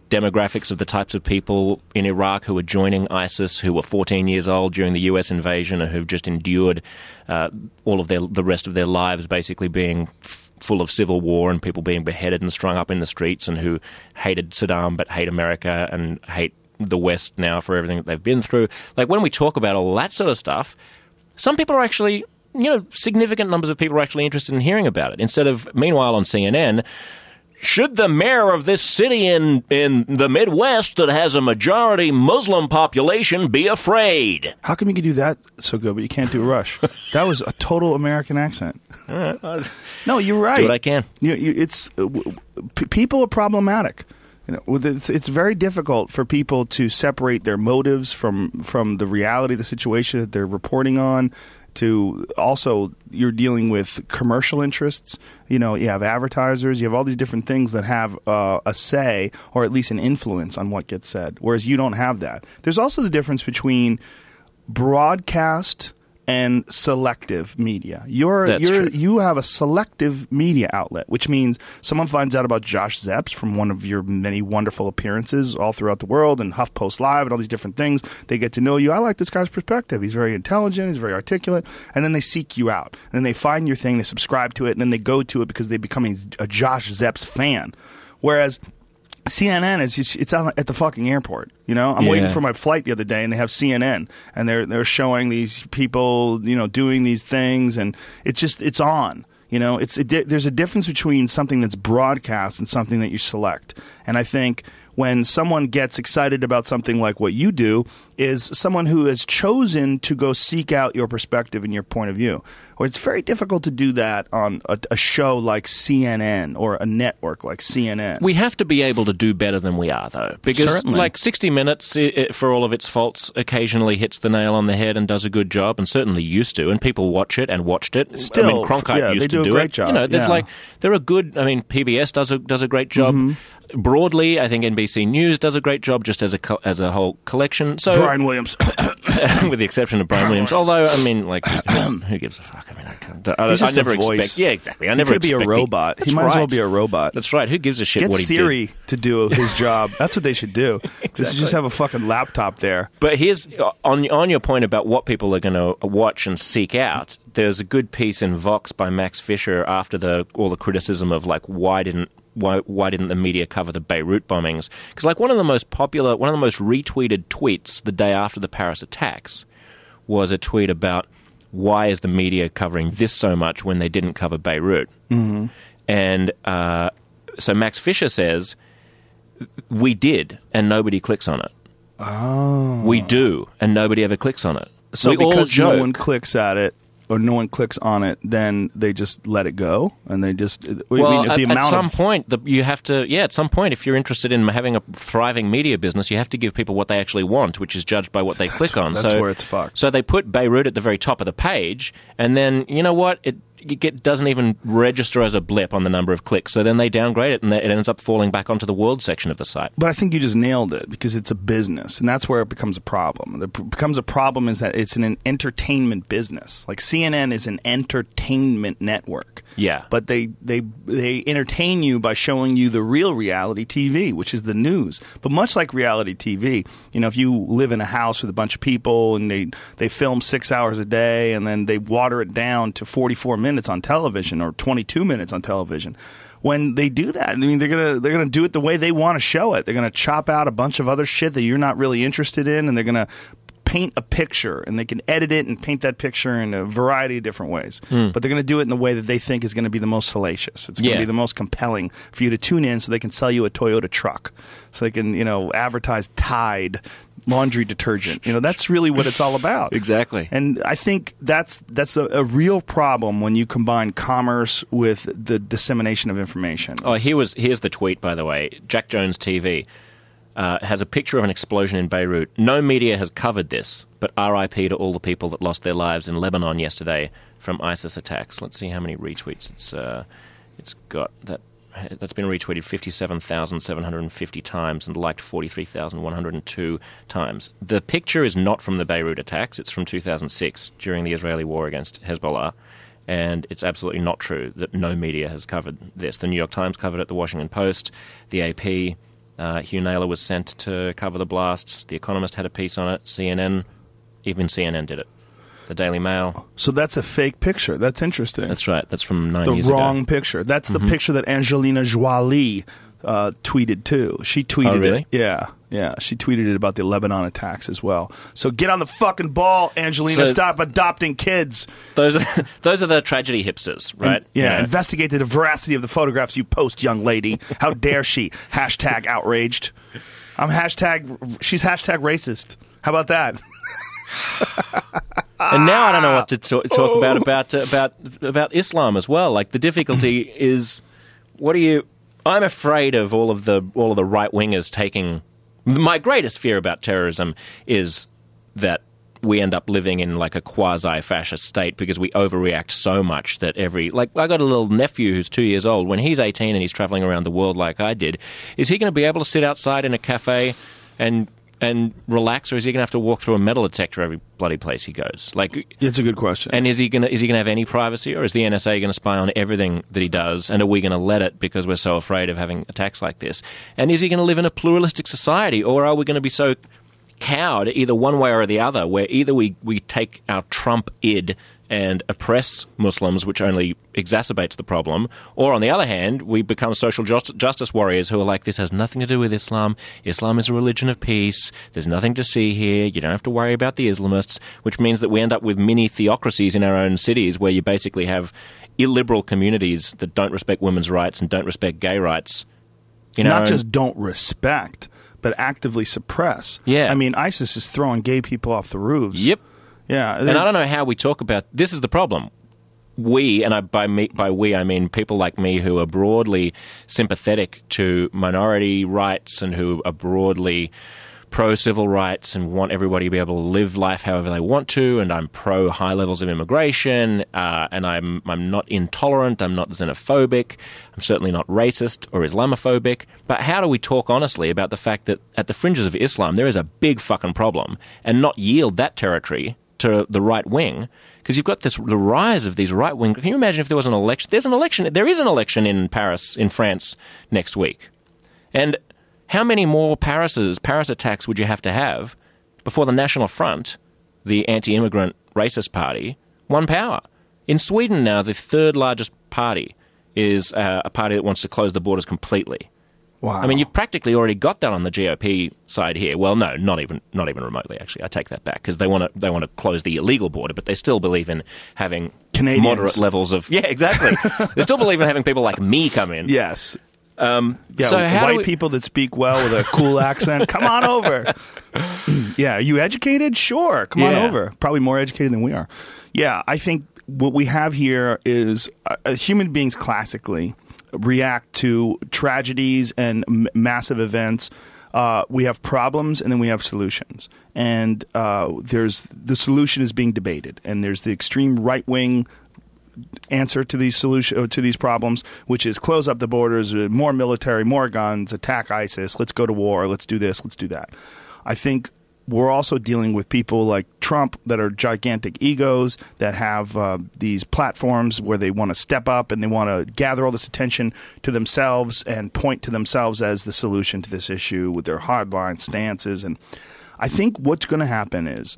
demographics of the types of people in Iraq who are joining ISIS, who were 14 years old during the U.S. invasion, and who've just endured uh, all of their the rest of their lives basically being f- full of civil war and people being beheaded and strung up in the streets, and who hated Saddam but hate America and hate the West now for everything that they've been through. Like when we talk about all that sort of stuff, some people are actually you know, significant numbers of people are actually interested in hearing about it. Instead of, meanwhile, on CNN, should the mayor of this city in, in the Midwest that has a majority Muslim population be afraid? How come you can do that so good, but you can't do Rush? that was a total American accent. no, you're right. Do what I can. You, you, it's uh, w- w- p- people are problematic. You know, it's, it's very difficult for people to separate their motives from from the reality of the situation that they're reporting on. To also, you're dealing with commercial interests. You know, you have advertisers. You have all these different things that have uh, a say or at least an influence on what gets said. Whereas you don't have that. There's also the difference between broadcast and selective media. You're That's you're true. you have a selective media outlet, which means someone finds out about Josh Zepps from one of your many wonderful appearances all throughout the world and HuffPost Live and all these different things. They get to know you. I like this guy's perspective. He's very intelligent. He's very articulate. And then they seek you out. And then they find your thing. They subscribe to it. And then they go to it because they become a, a Josh Zepps fan. Whereas CNN is just, it's out at the fucking airport. You know, I'm Yeah. waiting for my flight the other day, and they have CNN, and they're they're showing these people, you know, doing these things, and it's just it's on. You know, it's di- there's a difference between something that's broadcast and something that you select, and I think when someone gets excited about something like what you do is someone who has chosen to go seek out your perspective and your point of view. Or it's very difficult to do that on a, a show like CNN or a network like CNN. We have to be able to do better than we are, though, because Certainly. like 60 Minutes, i i for all of its faults, occasionally hits the nail on the head and does a good job, and certainly used to, and people watch it and watched it. I Still, mean, Cronkite yeah, used they to do a do great it. job, You know, there's yeah. like there are good. I mean, PBS does a does a great job. Mm-hmm. Broadly, I think NBC News does a great job, just as a co- as a whole collection. So, Brian Williams. with the exception of Brian Williams, although I mean, like, who, who gives a fuck? I mean, I, can't, I, He's I just a never voice. expect. Yeah, exactly. I He never could be a expect the- robot. He might as well be a robot. That's right. Who gives a shit Get what he did? Siri to do his job. That's what they should do. They should just have a fucking laptop there. But here's on on your point about what people are going to watch and seek out. There's a good piece in Vox by Max Fisher after the all the criticism of like why didn't why why didn't the media cover the Beirut bombings? Because like one of the most popular, one of the most retweeted tweets the day after the Paris attacks was a tweet about why is the media covering this so much when they didn't cover Beirut? Mm-hmm. And uh, so Max Fisher says we did, and nobody clicks on it. Oh. We do, and nobody ever clicks on it. So because no one clicks at it or no one clicks on it, then they just let it go and they just. I well, mean, at, the at some of, point, the, you have to. Yeah, at some point, if you're interested in having a thriving media business, you have to give people what they actually want, which is judged by what they click on. that's so where it's fucked. So they put Beirut at the very top of the page, and then you know what? It get, doesn't even register as a blip on the number of clicks. So then they downgrade it, and it ends up falling back onto the world section of the site. But I think you just nailed it because it's a business, and that's where it becomes a problem. It becomes a problem is that it's an entertainment business. Like CNN is an entertainment network. Yeah. But they they they entertain you by showing you the real reality TV, which is the news. But much like reality TV, you know, if you live in a house with a bunch of people and they they film 6 hours a day and then they water it down to 44 minutes on television or 22 minutes on television. When they do that, I mean they're gonna they're gonna do it the way they want to show it. They're gonna chop out a bunch of other shit that you're not really interested in, and they're gonna paint a picture and they can edit it and paint that picture in a variety of different ways. Hmm. But they're going to do it in the way that they think is going to be the most salacious. It's going to Yeah. be the most compelling for you to tune in so they can sell you a Toyota truck. So they can, you know, advertise Tide laundry detergent. You know, that's really what it's all about. Exactly. And I think that's that's a, a real problem when you combine commerce with the dissemination of information. Oh, here was here's the tweet, by the way. Jack Jones TV uh, has a picture of an explosion in Beirut. No media has covered this, but RIP to all the people that lost their lives in Lebanon yesterday from ISIS attacks. Let's see how many retweets it's uh, it's got. That that's been retweeted fifty-seven thousand seven hundred and fifty times and liked forty-three thousand one hundred and two times. The picture is not from the Beirut attacks. It's from two thousand six during the Israeli war against Hezbollah and it's absolutely not true that no media has covered this. The New York Times covered it, the Washington Post, the AP. Uh, Hugh Naylor was sent to cover the blasts. The Economist had a piece on it. CNN, even CNN did it. The Daily Mail. so that's a fake picture. That's interesting. That's right. That's from nine the years wrong ago. Mm-hmm. picture. That's the picture that Angelina Jolie uh, tweeted too. She tweeted Oh, really? it. Yeah, yeah. She tweeted it about the Lebanon attacks as well. So get on the fucking ball, Angelina. So- Stop adopting kids. Those are those are the tragedy hipsters, right? Yeah, You know? investigate the veracity of the photographs you post, young lady. How dare she? Hashtag outraged. I'm hashtag. She's hashtag racist. How about that? And now I don't know what to talk, talk about about uh, about about Islam as well. Like the difficulty is, what do you? I'm afraid of all of the all of the right wingers taking. My greatest fear about terrorism is that we end up living in like a quasi fascist state because we overreact so much that every like I got a little nephew who's two years old. When he's 18 and he's traveling around the world like I did, is he going to be able to sit outside in a cafe and and relax, or is he going to have to walk through a metal detector every bloody place he goes? Like, It's a good question. and is he gonna is he gonna have any privacy, or is the NSA going to spy on everything that he does? And are we going to let it because we're so afraid of having attacks like this? And is he going to live in a pluralistic society, or are we going to be so cowed either one way or the other, where either we we take our Trump id and oppress Muslims, which only exacerbates the problem, or on the other hand, we become social just- justice warriors who are like, this has nothing to do with Islam. Islam is a religion of peace. There's nothing to see here. You don't have to worry about the Islamists, which means that we end up with mini theocracies in our own cities where you basically have illiberal communities that don't respect women's rights and don't respect gay rights. Not own- just don't respect, but actively suppress. Yeah. I mean, ISIS is throwing gay people off the roofs. Yep. Yeah. And I don't know how we talk about this is the problem. We and I, by me by we I mean people like me who are broadly sympathetic to minority rights and who are broadly pro civil rights and want everybody to be able to live life however they want to. And I'm pro high levels of immigration. Uh, and I'm I'm not intolerant. I'm not xenophobic. I'm certainly not racist or Islamophobic. But how do we talk honestly about the fact that at the fringes of Islam there is a big fucking problem and not yield that territory to the right wing? Because you've got this the rise of these right wing. Can you imagine if there was an election? There's an election. There is an election in Paris, in France, next week. And how many more Parises, Paris attacks would you have to have before the National Front, the anti immigrant racist party, won power? In Sweden now, the third largest party is uh, a party that wants to close the borders completely. Wow. I mean, you've practically already got that on the GOP side here. Well, no, not even not even remotely. Actually, I take that back because they want to they want to close the illegal border, but they still believe in having Canadians. moderate levels of yeah, exactly. they still believe in having people like me come in. Yes. Um, Yeah, so white we- people that speak well with a cool accent, come on over. yeah, are you educated? Sure, come on over. Probably more educated than we are. Yeah, I think what we have here is uh, human beings classically react to tragedies and m- massive events. Uh, we have problems and then we have solutions, and uh, there's the solution is being debated, and there's the extreme right wing answer to these solution uh, to these problems, which is close up the borders, uh, more military, more guns, attack ISIS, let's go to war, let's do this, let's do that. I think we're also dealing with people like Trump that are gigantic egos that have uh, these platforms where they want to step up and they want to gather all this attention to themselves and point to themselves as the solution to this issue with their hardline stances. And I think what's going to happen is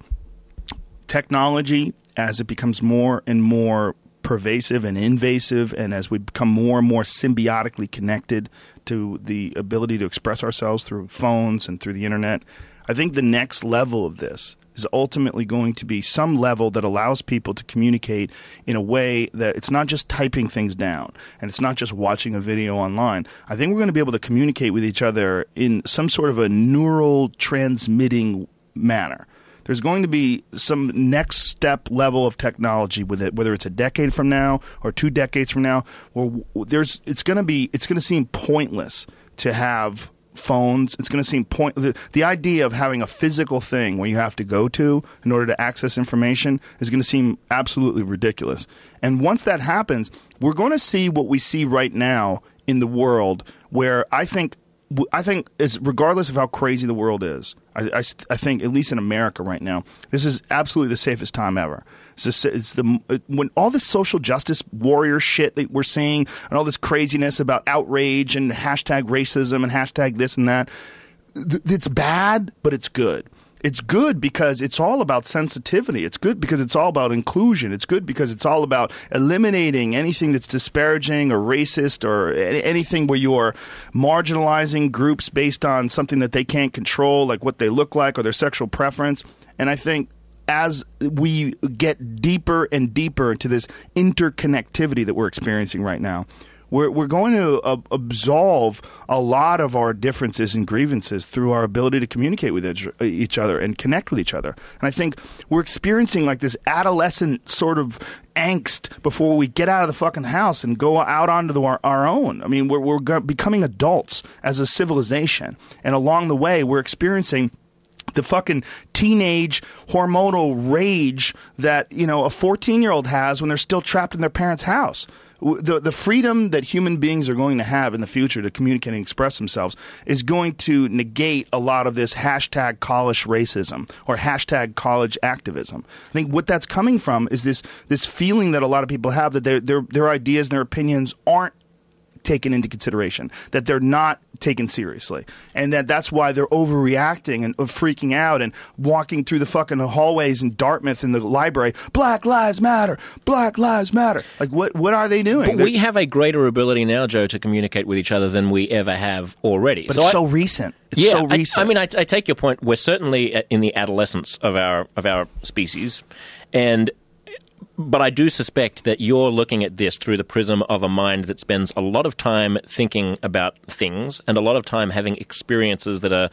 technology as it becomes more and more pervasive and invasive and as we become more and more symbiotically connected to the ability to express ourselves through phones and through the internet i think the next level of this is ultimately going to be some level that allows people to communicate in a way that it's not just typing things down and it's not just watching a video online. I think we're going to be able to communicate with each other in some sort of a neural transmitting manner there's going to be some next step level of technology with it, whether it's a decade from now or two decades from now, where there's it's going to be it's going to seem pointless to have phones. It's going to seem point the, the idea of having a physical thing where you have to go to in order to access information is going to seem absolutely ridiculous. And once that happens, we're going to see what we see right now in the world, where I think I think is regardless of how crazy the world is, I, I, I think at least in America right now, this is absolutely the safest time ever. It's, the when all this social justice warrior shit that we're seeing and all this craziness about outrage and hashtag racism and hashtag this and that, th- it's bad, but it's good it's good because it's all about sensitivity. It's good because it's all about inclusion. It's good because it's all about eliminating anything that's disparaging or racist or anything where you're marginalizing groups based on something that they can't control, like what they look like or their sexual preference. And I think as we get deeper and deeper into this interconnectivity that we're experiencing right now, we're, we're going to uh, absolve a lot of our differences and grievances through our ability to communicate with each, other and connect with each other. And I think we're experiencing like this adolescent sort of angst before we get out of the fucking house and go out onto the, our, our own. I mean, we're, we're becoming adults as a civilization. And along the way, we're experiencing the fucking teenage hormonal rage that you know a 14 year old has when they're still trapped in their parents' house. The, the freedom that human beings are going to have in the future to communicate and express themselves is going to negate a lot of this hashtag college racism or hashtag college activism. I think what that's coming from is this this feeling that a lot of people have that their their their ideas and their opinions aren't taken into consideration, that they're not taken seriously, and that that's why they're overreacting and uh, freaking out and walking through the fucking hallways in Dartmouth in the library. Black lives matter. Black lives matter. Like what? What are they doing? But we have a greater ability now, Joe, to communicate with each other than we ever have already. but So it's I- so recent. It's yeah, so recent. I, mean, I, I take your point. We're certainly uh, in the adolescence of our of our species, and but I do suspect that you're looking at this through the prism of a mind that spends a lot of time thinking about things and a lot of time having experiences that are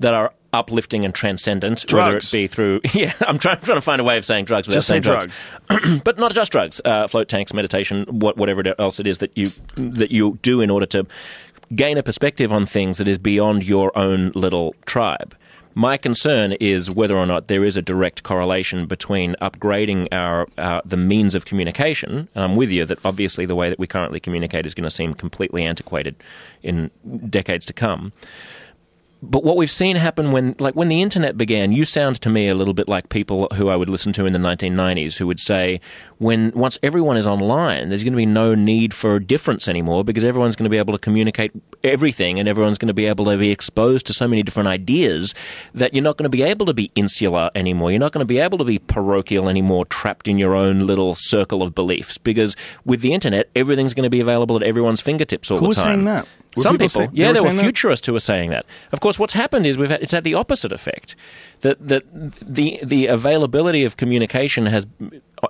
that are uplifting and transcendent. drugs. Whether it be through, yeah, I'm trying, trying to find a way of saying drugs without Just say saying drugs, but not just drugs. Uh, float tanks, meditation, what, whatever else it is that you that you do in order to gain a perspective on things that is beyond your own little tribe. My concern is whether or not there is a direct correlation between upgrading our uh, the means of communication. And I'm with you that obviously the way that we currently communicate is going to seem completely antiquated in decades to come. But what we've seen happen when, like, when the internet began, you sound to me a little bit like people who I would listen to in the 1990s who would say, when once everyone is online, there's going to be no need for difference anymore because everyone's going to be able to communicate everything and everyone's going to be able to be exposed to so many different ideas that you're not going to be able to be insular anymore. You're not going to be able to be parochial anymore, trapped in your own little circle of beliefs because with the internet, everything's going to be available at everyone's fingertips all Who the was time. saying that? Some people people, say- yeah, there were saying that? futurists who were saying that. Of course, what's happened is we've had, it's had the opposite effect. That that the the availability of communication has,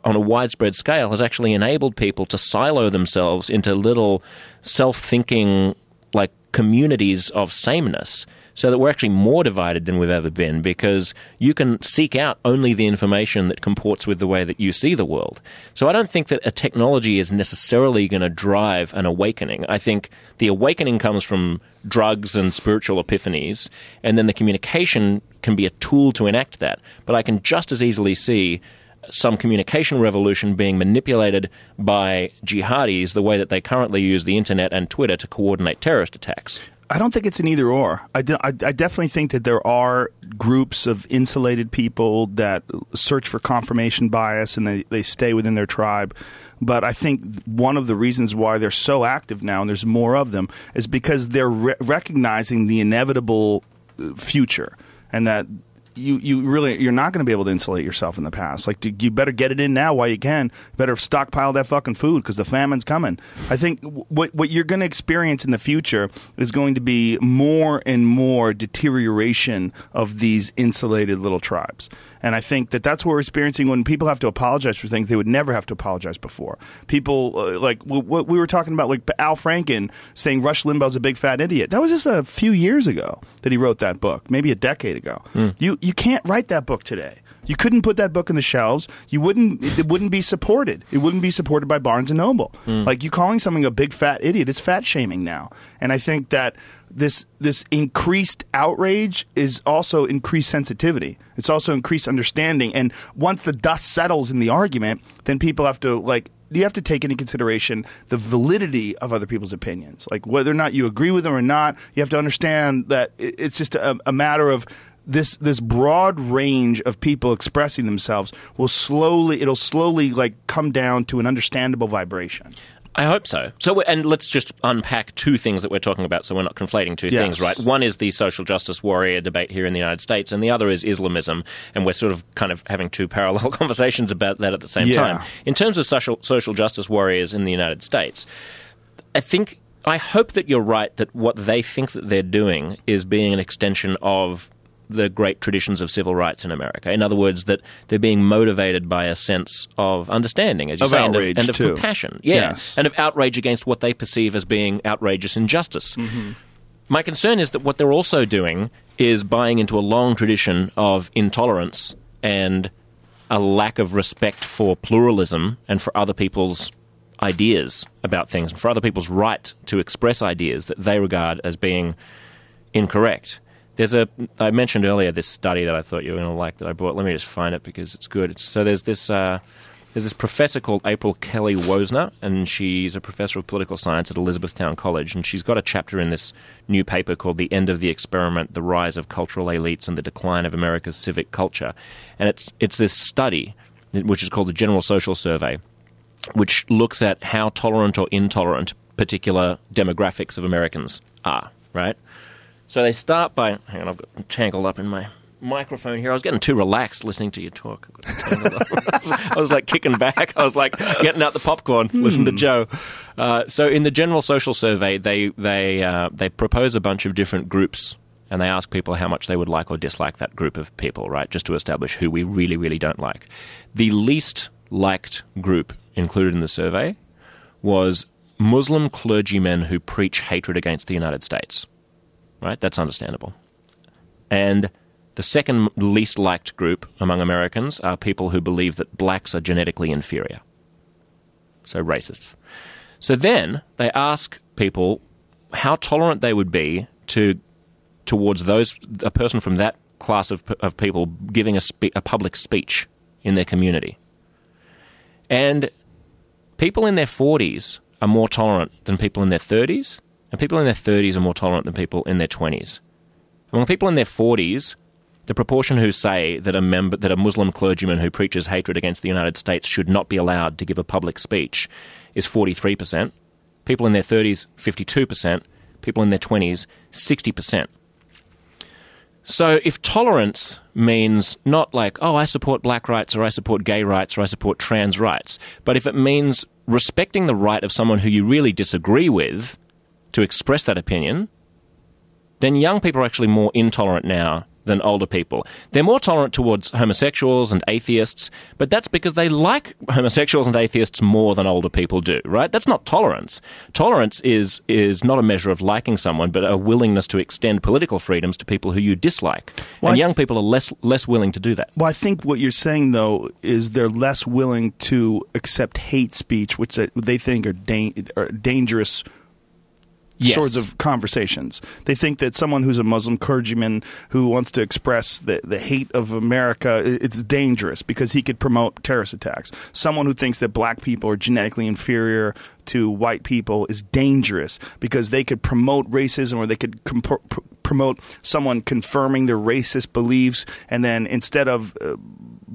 on a widespread scale, has actually enabled people to silo themselves into little self-thinking like communities of sameness. So that we're actually more divided than we've ever been because you can seek out only the information that comports with the way that you see the world. So I don't think that a technology is necessarily going to drive an awakening. I think the awakening comes from drugs and spiritual epiphanies, and then the communication can be a tool to enact that. But I can just as easily see some communication revolution being manipulated by jihadis the way that they currently use the internet and Twitter to coordinate terrorist attacks. I don't think it's an either or. I, de- I, definitely think that there are groups of insulated people that search for confirmation bias and they, they stay within their tribe. But I think one of the reasons why they're so active now, and there's more of them, is because they're re- recognizing the inevitable uh, future and that you, you really you're not going to be able to insulate yourself in the past. Like you better get it in now while you can. You better stockpile that fucking food because the famine's coming. I think what what you're going to experience in the future is going to be more and more deterioration of these insulated little tribes. And I think that that's what we're experiencing when people have to apologize for things they would never have to apologize before. People uh, like what we were talking about, like Al Franken saying Rush Limbaugh's a big fat idiot. That was just a few years ago that he wrote that book, maybe a decade ago. You you can't write that book today. You couldn't put that book in the shelves. You wouldn't. It wouldn't be supported. It wouldn't be supported by Barnes and Noble. Like you calling something a big fat idiot, it's fat shaming now. And I think that this this increased outrage is also increased sensitivity. It's also increased understanding. And once the dust settles in the argument, then people have to like you have to take into consideration the validity of other people's opinions. Like whether or not you agree with them or not, you have to understand that it's just a, a matter of this this broad range of people expressing themselves will slowly it'll slowly like come down to an understandable vibration. I hope so. So, and let's just unpack two things that we're talking about, so we're not conflating two Yes. things, right? One is the social justice warrior debate here in the United States, and the other is Islamism, and we're sort of kind of having two parallel conversations about that at the same Yeah. time. In terms of social social justice warriors in the United States, I think I hope that you're right that what they think that they're doing is being an extension of the great traditions of civil rights in America. In other words, that they're being motivated by a sense of understanding, as you Of say, and of, and of compassion. Yeah, Yes. and of outrage against what they perceive as being outrageous injustice. Mm-hmm. My concern is that what they're also doing is buying into a long tradition of intolerance and a lack of respect for pluralism and for other people's ideas about things and for other people's right to express ideas that they regard as being incorrect. There's a I mentioned earlier this study that I thought you were going to like that I brought. Let me just find it because it's good. It's, so there's this uh, there's this professor called April Kelly Woessner, and she's a professor of political science at Elizabethtown College, and she's got a chapter in this new paper called "The End of the Experiment: The Rise of Cultural Elites and the Decline of America's Civic Culture," and it's it's this study which is called the General Social Survey, which looks at how tolerant or intolerant particular demographics of Americans are, right? So they start by, hang on, I've got tangled up in my microphone here. I was getting too relaxed listening to you talk. I got tangled up. I, was, I was like kicking back. I was like getting out the popcorn, listen to Joe. Uh, so in the General Social Survey, they they uh, they propose a bunch of different groups. And they ask people how much they would like or dislike that group of people, right? Just to establish who we really, really don't like. The least liked group included in the survey was Muslim clergymen who preach hatred against the United States. Right? That's understandable. And the second least liked group among Americans are people who believe that blacks are genetically inferior. So racists. So then they ask people how tolerant they would be to towards those a person from that class of, of people giving a, spe- a public speech in their community. And people in their 40s are more tolerant than people in their 30s, and people in their 30s are more tolerant than people in their 20s. Among people in their 40s, the proportion who say that a member that a Muslim clergyman who preaches hatred against the United States should not be allowed to give a public speech is 43%. People in their 30s, 52%. People in their 20s, 60%. So if tolerance means not like, oh, I support black rights or I support gay rights or I support trans rights, but if it means respecting the right of someone who you really disagree with to express that opinion, then young people are actually more intolerant now than older people. They're more tolerant towards homosexuals and atheists, but that's because they like homosexuals and atheists more than older people do, right? That's not tolerance. Tolerance is is not a measure of liking someone, but a willingness to extend political freedoms to people who you dislike. Well, and I young th- people are less less willing to do that. Well, I think what you're saying though is they're less willing to accept hate speech, which they- think are, dan- are dangerous Yes. sorts of conversations. They think that someone who's a Muslim clergyman who wants to express the, the hate of America, it's dangerous because he could promote terrorist attacks. Someone who thinks that black people are genetically inferior to white people is dangerous because they could promote racism or they could pr- promote someone confirming their racist beliefs and then instead of uh,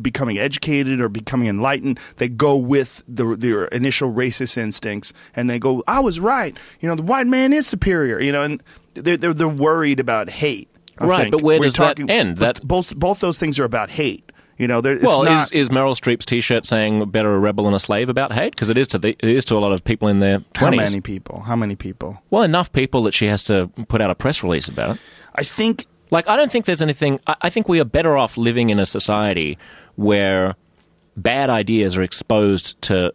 becoming educated or becoming enlightened, they go with the, their initial racist instincts and they go, "I was right." You know, the white man is superior. You know, and they're they're, they're worried about hate. I Right, think. but where We're does that end? That- both both those things are about hate. You know, it's well, not, is, is Meryl Streep's T-shirt saying "better a rebel than a slave" about hate? Because it is to the, it is to a lot of people in their how many people? How many people? Well, enough people that she has to put out a press release about. It. I think Like, I don't think there's anything. I, I think we are better off living in a society where bad ideas are exposed to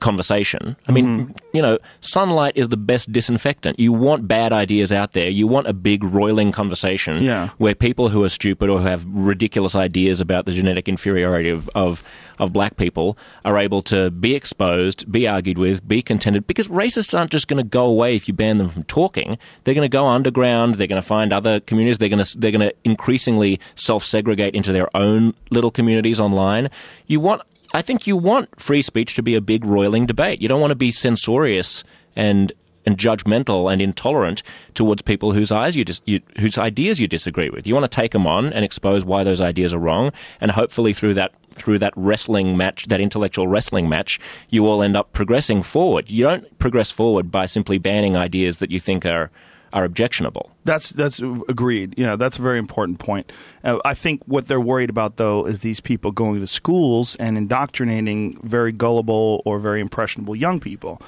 conversation. I mean, Mm-hmm. you know, sunlight is the best disinfectant. You want bad ideas out there. You want a big roiling conversation Yeah. where people who are stupid or who have ridiculous ideas about the genetic inferiority of, of, of black people are able to be exposed, be argued with, be contended. Because racists aren't just going to go away if you ban them from talking. They're going to go underground. They're going to find other communities. They're going to they're going to increasingly self segregate into their own little communities online. You want I think you want free speech to be a big roiling debate. You don't want to be censorious and and judgmental and intolerant towards people whose eyes you, dis- you whose ideas you disagree with. You want to take them on and expose why those ideas are wrong, and hopefully through that through that wrestling match, that intellectual wrestling match, you all end up progressing forward. You don't progress forward by simply banning ideas that you think are are objectionable. That's that's agreed. Know, that's a very important point. Uh, I think what they're worried about though is these people going to schools and indoctrinating very gullible or very impressionable young people.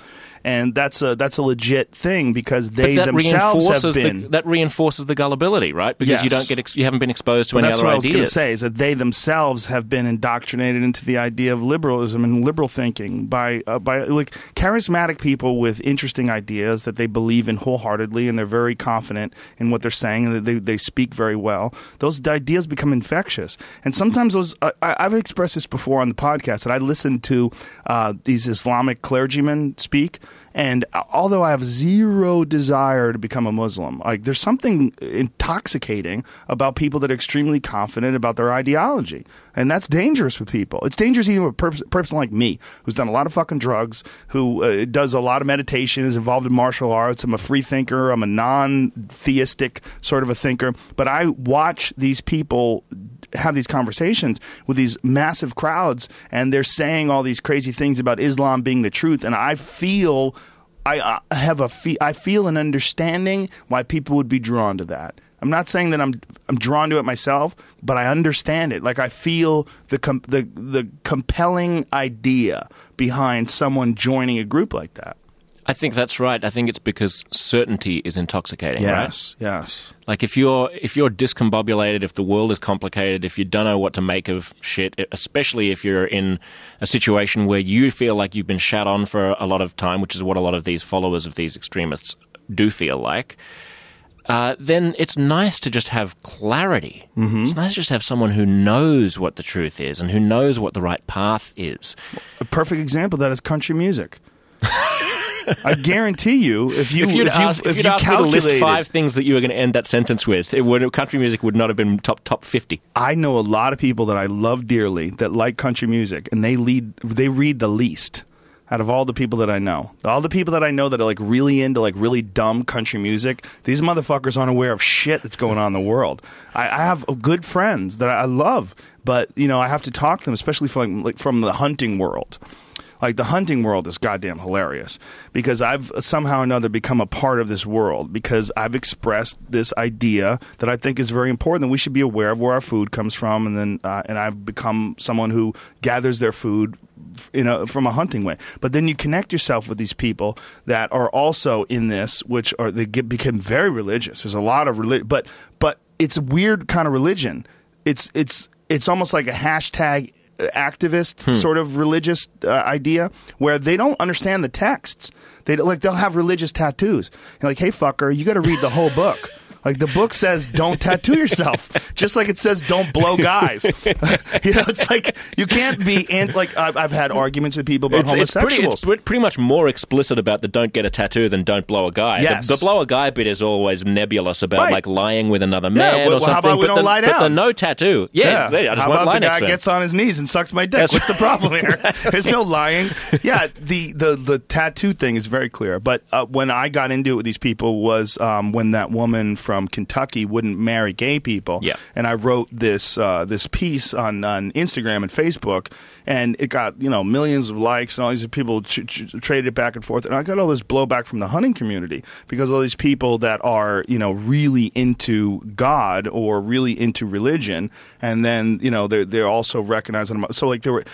And that's a that's a legit thing because they themselves have been the, that reinforces the gullibility, right? Because you don't get ex- you haven't been exposed to But any that's other what I was going to ideas. say is that they themselves have been indoctrinated into the idea of liberalism and liberal thinking by uh, by like charismatic people with interesting ideas that they believe in wholeheartedly and they're very confident in what they're saying and they they speak very well. Those ideas become infectious, and sometimes those I, I- I've expressed this before on the podcast that I listen to uh, these Islamic clergymen speak. And although I have zero desire to become a Muslim, like there's something intoxicating about people that are extremely confident about their ideology, and that's dangerous with people. It's dangerous even with a pers- person like me, who's done a lot of fucking drugs, who uh, does a lot of meditation, is involved in martial arts. I'm a free thinker. I'm a non-theistic sort of a thinker, but I watch these people have these conversations with these massive crowds and they're saying all these crazy things about Islam being the truth and I feel I have a fe- I feel an understanding why people would be drawn to that. I'm not saying that I'm I'm drawn to it myself, but I understand it. Like I feel the com- the the compelling idea behind someone joining a group like that. I think that's right. I think it's because certainty is intoxicating, right? Yes, yes. Like if you're if you're discombobulated, if the world is complicated, if you don't know what to make of shit, especially if you're in a situation where you feel like you've been shat on for a lot of time, which is what a lot of these followers of these extremists do feel like. Uh, then it's nice to just have clarity. It's nice to just have someone who knows what the truth is and who knows what the right path is. A perfect example of that is country music. I guarantee you, if you if you'd if asked, you, if if you'd you asked me to list calculated- five things that you were going to end that sentence with, it would, country music would not have been top top fifty. I know a lot of people that I love dearly that like country music, and they lead they read the least out of all the people that I know. All the people that I know that are like really into like really dumb country music, these motherfuckers aren't aware of shit that's going on in the world. I, I have good friends that I love, but you know I have to talk to them, especially from like from the hunting world. Like the hunting world is goddamn hilarious because I've somehow or another become a part of this world because I've expressed this idea that I think is very important that we should be aware of where our food comes from, and then uh, and I've become someone who gathers their food you know from a hunting way. But then you connect yourself with these people that are also in this which are they get become very religious. There's a lot of religion but but it's a weird kind of religion. It's it's it's almost like a hashtag activist sort of religious uh, idea where they don't understand the texts. They like they'll have religious tattoos. You're like hey fucker you got to read the whole book like the book says, don't tattoo yourself, just like it says, don't blow guys. you know, it's like you can't be. And like I've, I've had arguments with people about It's, it's pretty, it's pretty much more explicit about the don't get a tattoo than don't blow a guy. The- Yes. The, blow a guy bit is always nebulous about Right. like lying with another man well, or how about we but don't the, lie But the no tattoo, yeah, they- I just How won't about lie the next guy gets on his knees and sucks my dick? That's What's the problem here? There's no lying. Yeah, the, the, the tattoo thing is very clear. But uh, when I got into it with these people was um, when that woman from Kentucky wouldn't marry gay people. Yeah. And I wrote this uh, this piece on, on Instagram and Facebook, and it got you know millions of likes, and all these people ch- ch- traded it back and forth, and I got all this blowback from the hunting community because all these people that are you know really into God or really into religion, and then you know they're they're also recognizing them. So like they were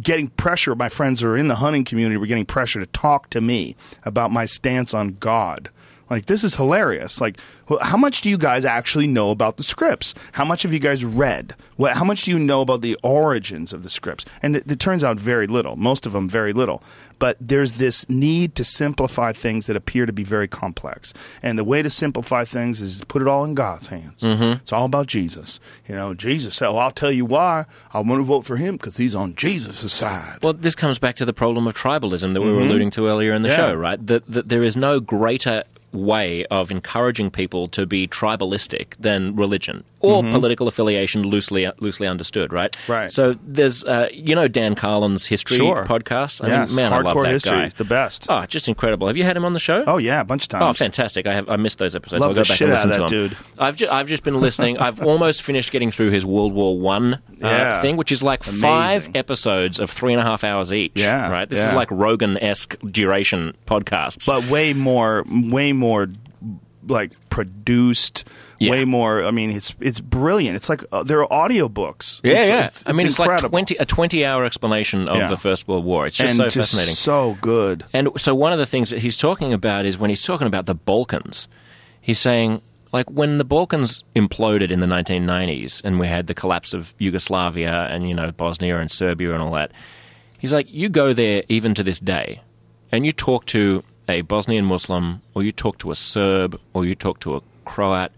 getting pressure. My friends who are in the hunting community were getting pressure to talk to me about my stance on God. Like this is hilarious. Like, how much do you guys actually know about the scripts? How much have you guys read? What, how much do you know about the origins of the scripts? And it, it turns out very little. Most of them very little. But there's this need to simplify things that appear to be very complex. And the way to simplify things is to put it all in God's hands. It's all about Jesus. You know, Jesus said, "Well, I'll tell you why. I want to vote for him because he's on Jesus' side." Well, this comes back to the problem of tribalism that we were alluding to earlier in the Mm-hmm. Yeah. show, right? That, that there is no greater way of encouraging people to be tribalistic than religion or political affiliation loosely loosely understood, right? Mm-hmm. Right. So there's, uh, you know, Dan Carlin's history Sure. podcast. I Yes, mean, man, I love that history guy. the best. Oh, just incredible. Have you had him on the show? Oh yeah, a bunch of times. Oh, fantastic! I have I missed those episodes. Love I'll go back and listen to them. dude. I've ju- I've just been listening. I've almost finished getting through his World War One uh, Yeah. thing, which is like five episodes of three and a half hours each. Yeah, right. This yeah. is like Rogan esque duration podcasts. but way more, way more like produced. Yeah. Way more. I mean, it's it's brilliant. It's like uh, there are audiobooks. yeah, it's, yeah. It's, I mean, it's, incredible. like twenty a twenty hour explanation of Yeah. the First World War. It's just and so just fascinating. so good. And so one of the things that he's talking about is when he's talking about the Balkans, he's saying like when the Balkans imploded in the 1990s and we had the collapse of Yugoslavia and you know Bosnia and Serbia and all that. He's like you go there even to this day and you talk to a Bosnian Muslim or you talk to a Serb or you talk to a Croat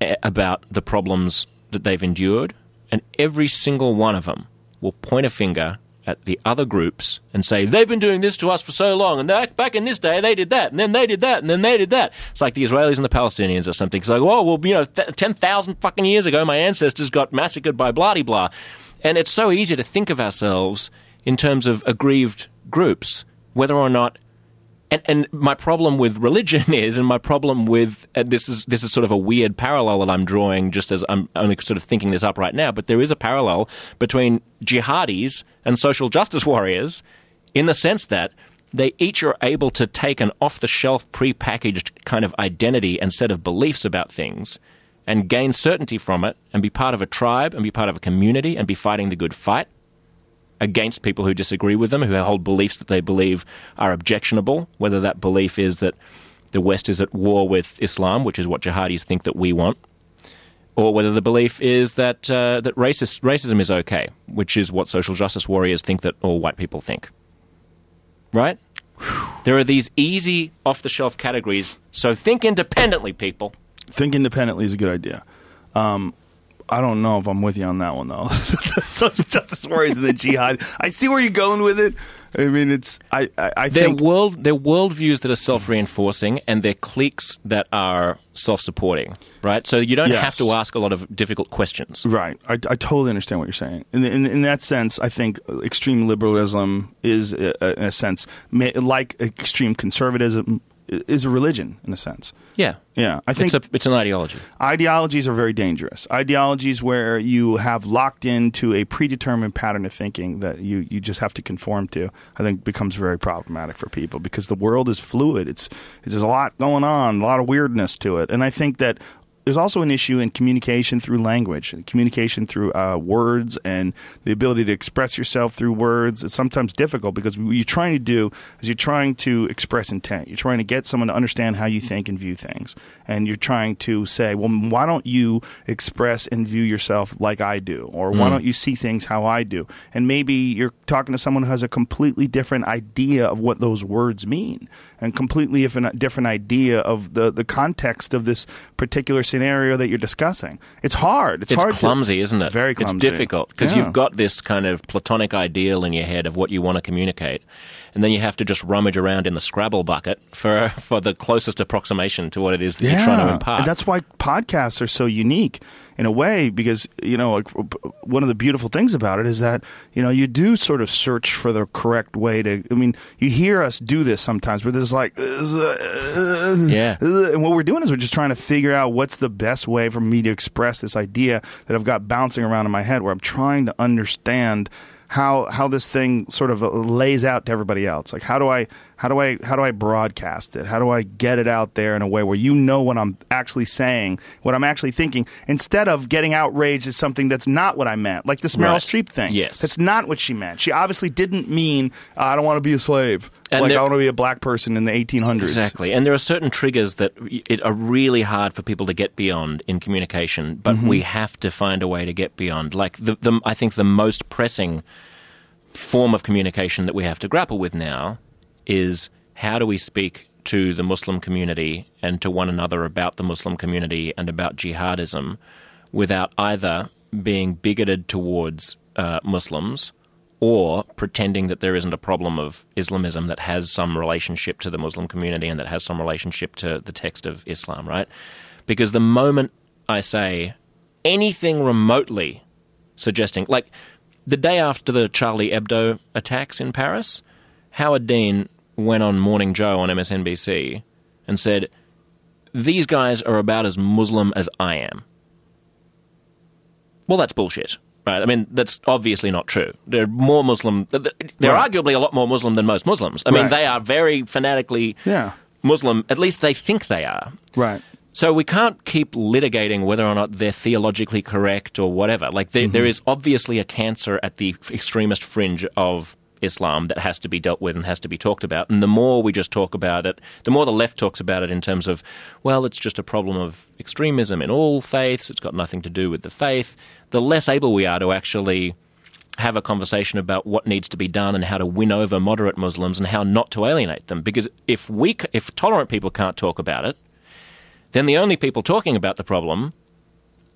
eh, about the problems that they've endured, and every single one of them will point a finger at the other groups and say they've been doing this to us for so long, and back in this day they did that, and then they did that, and then they did that. It's like the Israelis and the Palestinians or something. It's like, oh well, you know, th- ten thousand fucking years ago, my ancestors got massacred by blah blah, and it's so easy to think of ourselves in terms of aggrieved groups, whether or not and, and my problem with religion is, and my problem with and this is this is sort of a weird parallel that I'm drawing, just as I'm only sort of thinking this up right now. But there is a parallel between jihadis and social justice warriors, in the sense that they each are able to take an off-the-shelf, pre-packaged kind of identity and set of beliefs about things, and gain certainty from it, and be part of a tribe, and be part of a community, and be fighting the good fight against people who disagree with them, who hold beliefs that they believe are objectionable, whether that belief is that the West is at war with Islam, which is what jihadis think that we want, or whether the belief is that uh, that racist, racism is okay, which is what social justice warriors think that all white people think. Right? There are these easy off the shelf categories, so think independently, people. Think independently is a good idea. Um, I don't know if I'm with you on that one though. Social justice warriors and the jihad. I see where you're going with it. I mean, it's I I, I They're think world they're worldviews that are self reinforcing and they're cliques that are self supporting, right? So you don't Yes. have to ask a lot of difficult questions. Right. I, I totally understand what you're saying. In, in, in that sense, I think extreme liberalism is, uh, in a sense, ma- like extreme conservatism, is a religion, in a sense. Yeah. Yeah. I think It's a it's an ideology. ideologies are very dangerous. Ideologies where you have locked into a predetermined pattern of thinking that you, you just have to conform to, I think becomes very problematic for people because the world is fluid. It's there's a lot going on, a lot of weirdness to it, and I think that. There's also an issue in communication through language, communication through uh, words, and the ability to express yourself through words. It's sometimes difficult because what you're trying to do is you're trying to express intent. You're trying to get someone to understand how you think and view things, and you're trying to say, well, why don't you express and view yourself like I do, or why don't you see things how I do? And maybe you're talking to someone who has a completely different idea of what those words mean, and completely different different idea of the the context of this particular scenario that you're discussing. It's hard. It's, It's hard. clumsy, to, isn't it? Very clumsy. It's difficult because Yeah. you've got this kind of platonic ideal in your head of what you want to communicate, and then you have to just rummage around in the Scrabble bucket for for the closest approximation to what it is that you're trying to impart. And that's why podcasts are so unique in a way because you know like, one of the beautiful things about it is that you know you do sort of search for the correct way to I mean you hear us do this sometimes where there's like uh, Yeah. and what we're doing is we're just trying to figure out what's the best way for me to express this idea that I've got bouncing around in my head where I'm trying to understand how how this thing sort of uh, lays out to everybody else. Like how do I how do I how do I broadcast it? How do I get it out there in a way where you know what I'm actually saying, what I'm actually thinking, instead of getting outraged at something that's not what I meant, like this Meryl Right. Streep thing. Yes. that's not what she meant. She obviously didn't mean uh, I don't want to be a slave. And like there- I want to be a black person in the 1800s. Exactly. And there are certain triggers that it are really hard for people to get beyond in communication, but Mm-hmm. we have to find a way to get beyond. Like the, the I think the most pressing form of communication that we have to grapple with now is how do we speak to the Muslim community and to one another about the Muslim community and about jihadism without either being bigoted towards uh, Muslims or pretending that there isn't a problem of Islamism that has some relationship to the Muslim community and that has some relationship to the text of Islam, right? Because the moment I say anything remotely suggesting, like the day after the Charlie Hebdo attacks in Paris, Howard Dean went on Morning Joe on MSNBC and said, These guys are about as Muslim as I am. Well, that's bullshit. Right, I mean that's obviously not true. They're more Muslim. They're Right. arguably a lot more Muslim than most Muslims. I mean, Right. they are very fanatically Yeah. Muslim. At least they think they are. Right. So we can't keep litigating whether or not they're theologically correct or whatever. Like there, mm-hmm. there is obviously a cancer at the extremist fringe of Islam that has to be dealt with and has to be talked about. And the more we just talk about it, the more the left talks about it in terms of, well, it's just a problem of extremism in all faiths. It's got nothing to do with the faith. The less able we are to actually have a conversation about what needs to be done and how to win over moderate Muslims and how not to alienate them. Because if we, if tolerant people can't talk about it, then the only people talking about the problem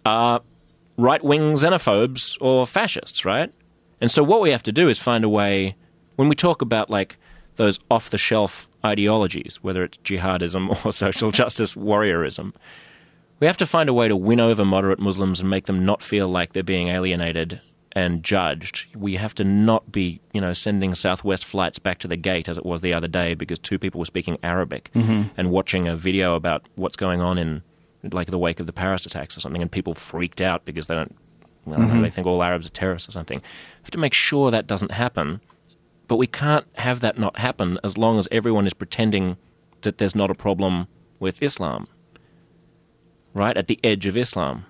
are right wing xenophobes or fascists, right? And so what we have to do is find a way, when we talk about like those off the shelf ideologies, whether it's jihadism or social justice warriorism, we have to find a way to win over moderate Muslims and make them not feel like they're being alienated and judged. We have to not be, you know, sending Southwest flights back to the gate as it was the other day because two people were speaking Arabic mm-hmm. and watching a video about what's going on in like the wake of the Paris attacks or something, and people freaked out because they don't, I don't know, they mm-hmm. think all Arabs are terrorists or something. We have to make sure that doesn't happen, but we can't have that not happen as long as everyone is pretending that there's not a problem with Islam right at the edge of Islam.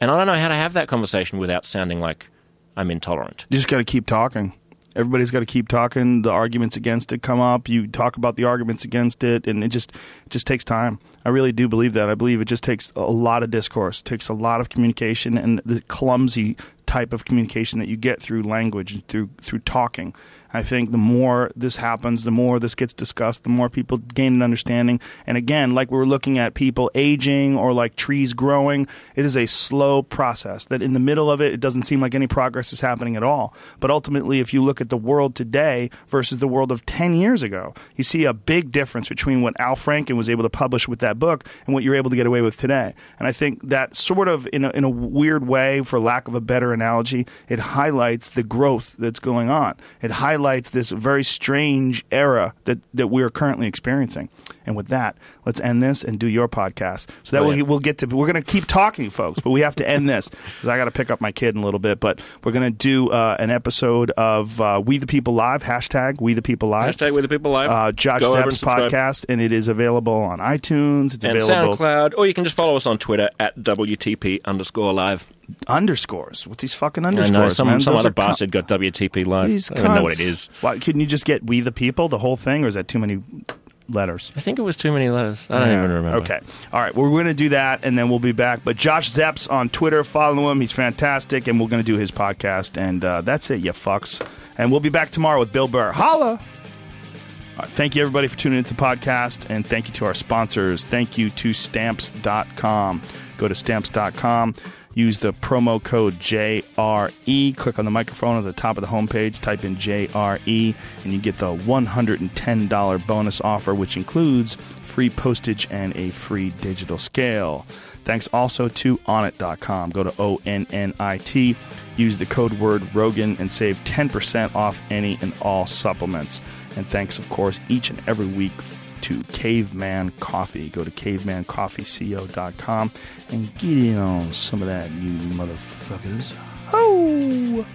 And I don't know how to have that conversation without sounding like I'm intolerant. You just got to keep talking. Everybody's got to keep talking. The arguments against it come up. You talk about the arguments against it, and it just it just takes time. I really do believe that. I believe it just takes a lot of discourse, takes a lot of communication, and the clumsy type of communication that you get through language through through talking. I think the more this happens, the more this gets discussed, the more people gain an understanding. And again, like we were looking at people aging or like trees growing, it is a slow process that in the middle of it, it doesn't seem like any progress is happening at all. But ultimately, if you look at the world today versus the world of 10 years ago, you see a big difference between what Al Franken was able to publish with that book and what you're able to get away with today. And I think that sort of, in a, in a weird way, for lack of a better analogy, it highlights the growth that's going on. It highlights this very strange era that, that we are currently experiencing. And with that, let's end this and do your podcast. So that we'll, we'll get to, we're going to keep talking, folks, but we have to end this because I got to pick up my kid in a little bit. But we're going to do uh, an episode of uh, We the People Live, hashtag We the People Live. Hashtag We the people live. Uh, Josh Go and podcast, and it is available on iTunes. It's and available SoundCloud, or you can just follow us on Twitter at WTP underscore live. Underscores with these fucking I underscores. know some, man. some Those other bastard got WTP live. These I don't know what it is. Why, couldn't you just get We the People, the whole thing, or is that too many letters? I think it was too many letters. I don't Yeah. even remember. Okay. All right. We're going to do that, and then we'll be back. But Josh Zepps on Twitter. Follow him. He's fantastic, and we're going to do his podcast. And uh, that's it, you fucks. And we'll be back tomorrow with Bill Burr. Holla! All right, thank you, everybody, for tuning into the podcast, and thank you to our sponsors. Thank you to Stamps.com. Go to Stamps.com. Use the promo code JRE. Click on the microphone at the top of the homepage. Type in JRE, and you get the $110 bonus offer, which includes free postage and a free digital scale. Thanks also to Onnit.com. Go to O N N I T. Use the code word Rogan and save 10% off any and all supplements. And thanks, of course, each and every week to Caveman Coffee. Go to cavemancoffeeco.com and get in on some of that, you motherfuckers. Oh!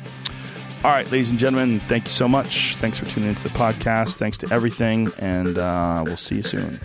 All right, ladies and gentlemen, thank you so much. Thanks for tuning into the podcast. Thanks to everything, and uh, we'll see you soon.